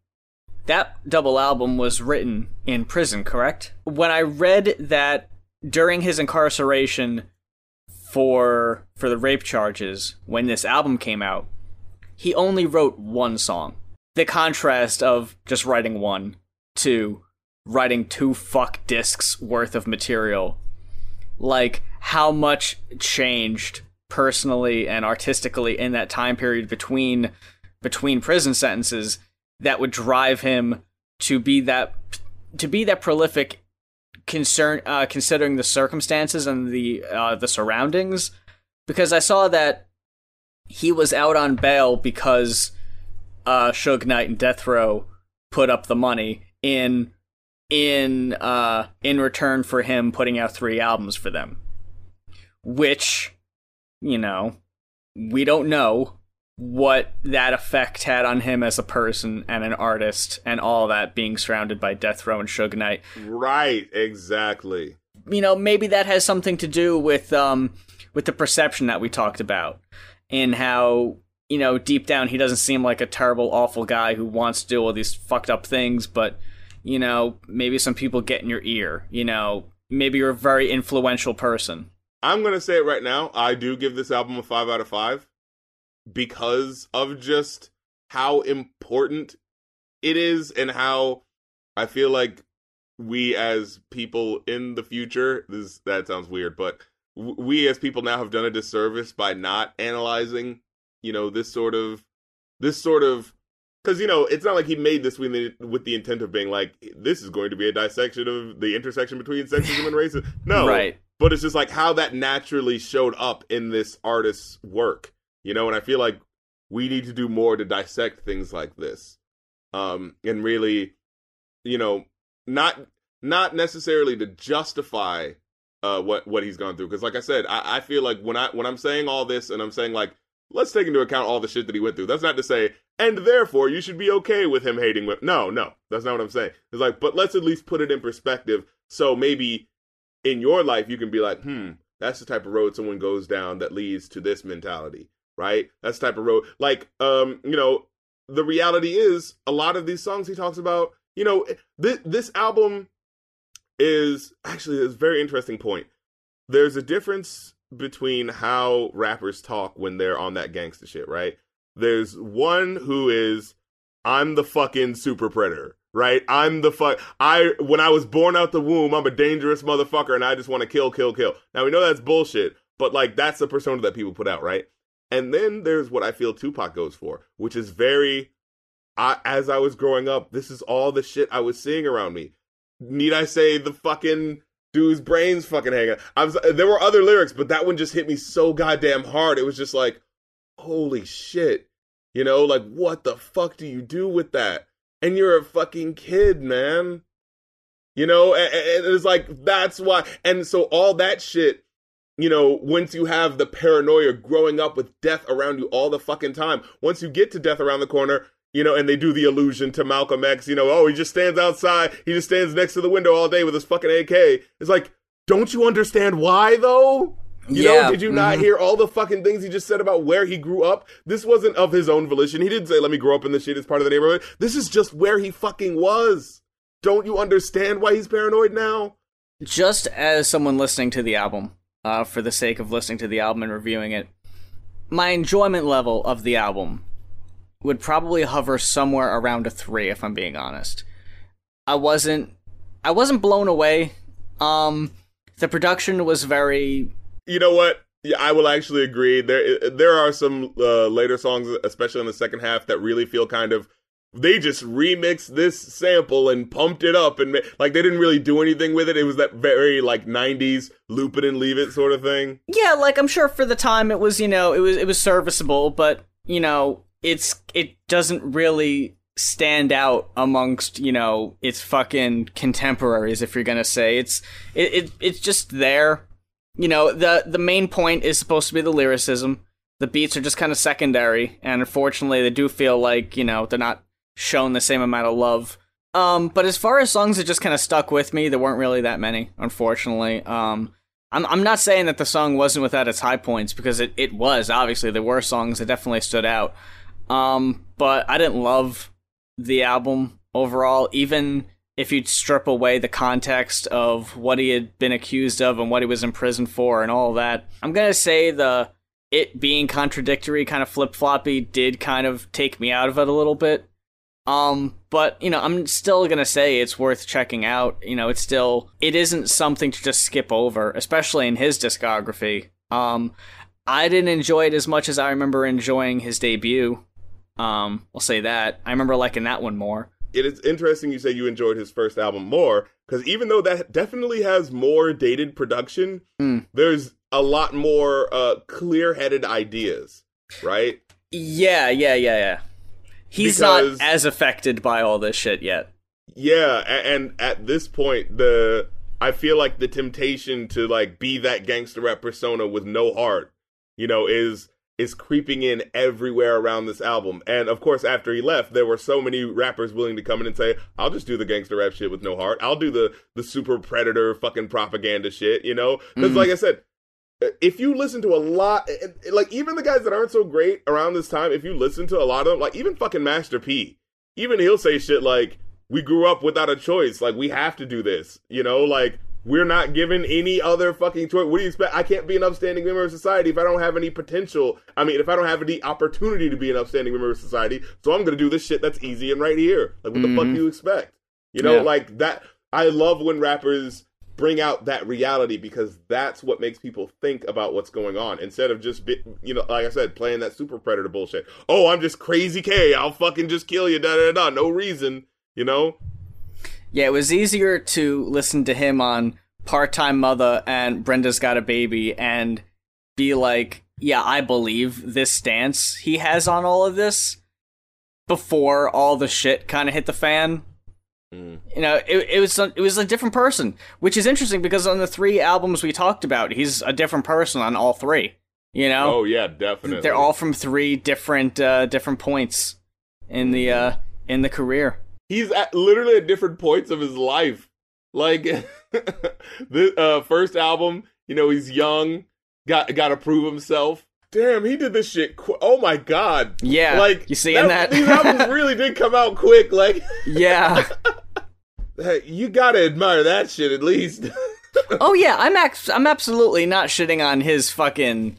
that double album was written in prison, correct? When I read that during his incarceration for for the rape charges, when this album came out, he only wrote one song. The contrast of just writing one to writing two fuck discs worth of material. Like how much changed personally and artistically in that time period between between prison sentences that would drive him to be that to be that prolific concern uh, considering the circumstances and the uh, the surroundings because I saw that he was out on bail because uh, Suge Knight and Death Row put up the money in in uh, in return for him putting out three albums for them, which you know we don't know what that effect had on him as a person and an artist and all that being surrounded by Death Row and Suge Knight. Right, exactly. You know, maybe that has something to do with um with the perception that we talked about and how you know deep down he doesn't seem like a terrible awful guy who wants to do all these fucked up things but you know maybe some people get in your ear you know maybe you're a very influential person. I'm gonna say it right now i do give this album a five out of five because of just how important it is and how I feel like we as people in the future this that sounds weird but we as people now have done a disservice by not analyzing you know this sort of this sort of because you know it's not like he made this with the, with the intent of being like this is going to be a dissection of the intersection between sexism and racism no right but it's just like how that naturally showed up in this artist's work you know, and I feel like we need to do more to dissect things like this. Um, and really, you know, not not necessarily to justify uh what what he's gone through. Because like I said, I, I feel like when I when I'm saying all this and I'm saying like let's take into account all the shit that he went through. That's not to say, and therefore you should be okay with him hating women. No, no, that's not what I'm saying. It's like, but let's at least put it in perspective. So maybe in your life you can be like, hmm, that's the type of road someone goes down that leads to this mentality right? That's type of road. Like, um, you know, the reality is a lot of these songs he talks about, you know, this this album is actually a very interesting point. There's a difference between how rappers talk when they're on that gangster shit, right? There's one who is I'm the fucking super predator, right? I'm the fuck I when I was born out the womb, I'm a dangerous motherfucker and I just want to kill, kill, kill. Now we know that's bullshit, but like that's the persona that people put out, right? And then there's what I feel Tupac goes for, which is very, I, as I was growing up, this is all the shit I was seeing around me. Need I say the fucking dude's brains fucking hanging? I was, there were other lyrics, but that one just hit me so goddamn hard. It was just like, holy shit. You know, like, what the fuck do you do with that? And you're a fucking kid, man. You know, and, it's like, that's why. And so all that shit you know, once you have the paranoia growing up with death around you all the fucking time, once you get to death around the corner, you know, and they do the allusion to Malcolm X, you know, oh, he just stands outside, he just stands next to the window all day with his fucking AK. It's like, don't you understand why though? You yeah. know, did you mm-hmm. not hear all the fucking things he just said about where he grew up? This wasn't of his own volition. He didn't say, let me grow up in the shit as part of the neighborhood. This is just where he fucking was. Don't you understand why he's paranoid now? Just as someone listening to the album, uh, for the sake of listening to the album and reviewing it. My enjoyment level of the album would probably hover somewhere around a three, if I'm being honest. I wasn't, I wasn't blown away. Um, the production was very. You know what? Yeah, I will actually agree. There, there are some uh, later songs, especially in the second half, that really feel kind of they just remixed this sample and pumped it up and like they didn't really do anything with it. It was that very like 90s loop it and leave it sort of thing. Yeah, like I'm sure for the time it was, you know, it was it was serviceable, but you know, it's it doesn't really stand out amongst, you know, its fucking contemporaries if you're to say. It's it, it it's just there. You know, the the main point is supposed to be the lyricism the beats are just kind of secondary, and unfortunately, they do feel like you know they're not shown the same amount of love. Um, but as far as songs that just kind of stuck with me, there weren't really that many, unfortunately. Um, I'm I'm not saying that the song wasn't without its high points because it, it was. Obviously, there were songs that definitely stood out. Um, but I didn't love the album overall, even if you'd strip away the context of what he had been accused of and what he was in prison for and all that. I'm gonna say the it being contradictory, kind of flip floppy, did kind of take me out of it a little bit. Um, but you know, I'm still gonna say it's worth checking out. You know, it's still it isn't something to just skip over, especially in his discography. Um, I didn't enjoy it as much as I remember enjoying his debut. Um, I'll say that. I remember liking that one more. It is interesting you say you enjoyed his first album more because even though that definitely has more dated production, Mm. there's a lot more uh, clear-headed ideas, right? Yeah, yeah, yeah, yeah. He's Because- not as affected by all this shit yet. Yeah, a- and at this point, the I feel like the temptation to like be that gangster rap persona with no heart, you know, is is creeping in everywhere around this album. And of course, after he left, there were so many rappers willing to come in and say, "I'll just do the gangster rap shit with no heart. I'll do the the super predator fucking propaganda shit," you know? Because Mhm. like I said. If you listen to a lot, like even the guys that aren't so great around this time, if you listen to a lot of them, like even fucking Master P, even he'll say shit like, we grew up without a choice. Like we have to do this. You know, like we're not given any other fucking choice. What do you expect? I can't be an upstanding member of society if I don't have any potential. I mean, if I don't have any opportunity to be an upstanding member of society. So I'm gonna do this shit that's easy and right here. Like what the fuck do you expect? You know, Yeah. like that. I love when rappers bring out that reality because that's what makes people think about what's going on instead of just be, you know like i said playing that super predator bullshit oh i'm just crazy k i'll fucking just kill you da da da no reason you know Yeah, it was easier to listen to him on Part Time Mother and Brenda's Got a Baby and be like, yeah, I believe this stance he has on all of this before all the shit kind of hit the fan. Mm. You know, it, it was a, it was a different person, which is interesting because on the three albums we talked about, he's a different person on all three. You know, oh yeah definitely they're all from three different uh, different points in the uh, in the career. He's at literally at different points of his life. Like the uh first album you know he's young got got to prove himself. Damn he did this shit qu- oh my god. Yeah, like you seeing that? these albums really did come out quick like. Yeah. hey, you gotta admire that shit at least. Oh yeah, I'm ex- I'm absolutely not shitting on his fucking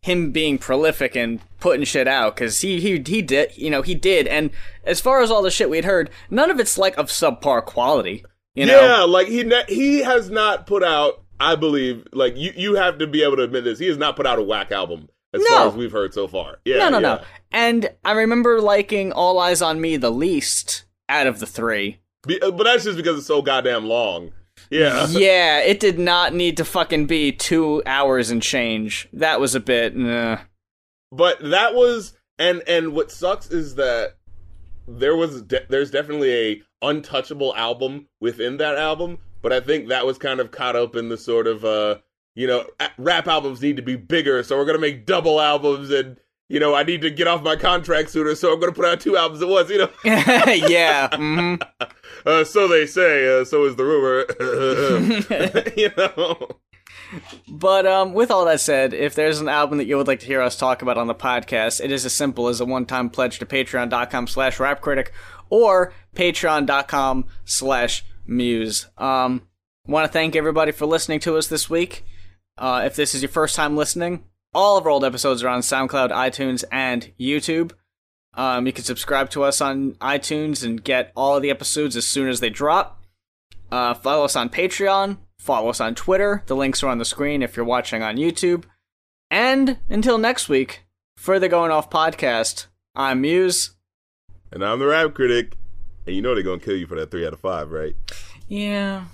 him being prolific and putting shit out because he he he did you know he did and as far as all the shit we'd heard, none of it's like of subpar quality. You know, yeah like he ne- he has not put out i believe like you you have to be able to admit this he has not put out a whack album as No. far as we've heard so far yeah no, no, yeah. no. And I remember liking All Eyez on Me the least out of the three. Be- uh, but that's just because it's so goddamn long yeah yeah, it did not need to fucking be two hours and change. That was a bit. Nah. But that was and and what sucks is that there was de- there's definitely a untouchable album within that album but i think that was kind of caught up in the sort of uh you know rap albums need to be bigger so we're gonna make double albums and you know i need to get off my contract sooner so i'm gonna put out two albums at once you know yeah. mhm. uh, so they say uh, so is the rumor you know But um, with all that said, if there's an album that you would like to hear us talk about on the podcast, it is as simple as a one-time pledge to patreon.com slash rapcritic or patreon.com slash mues. Um, want to thank everybody for listening to us this week. Uh, if this is your first time listening, all of our old episodes are on SoundCloud, iTunes, and YouTube. Um, you can subscribe to us on iTunes and get all of the episodes as soon as they drop. Uh, follow us on Patreon. Follow us on Twitter. The links are on the screen if you're watching on YouTube. And until next week, further going off podcast. I'm Mues. and i'm the rap critic and you know they're gonna kill you for that three out of five right Yeah.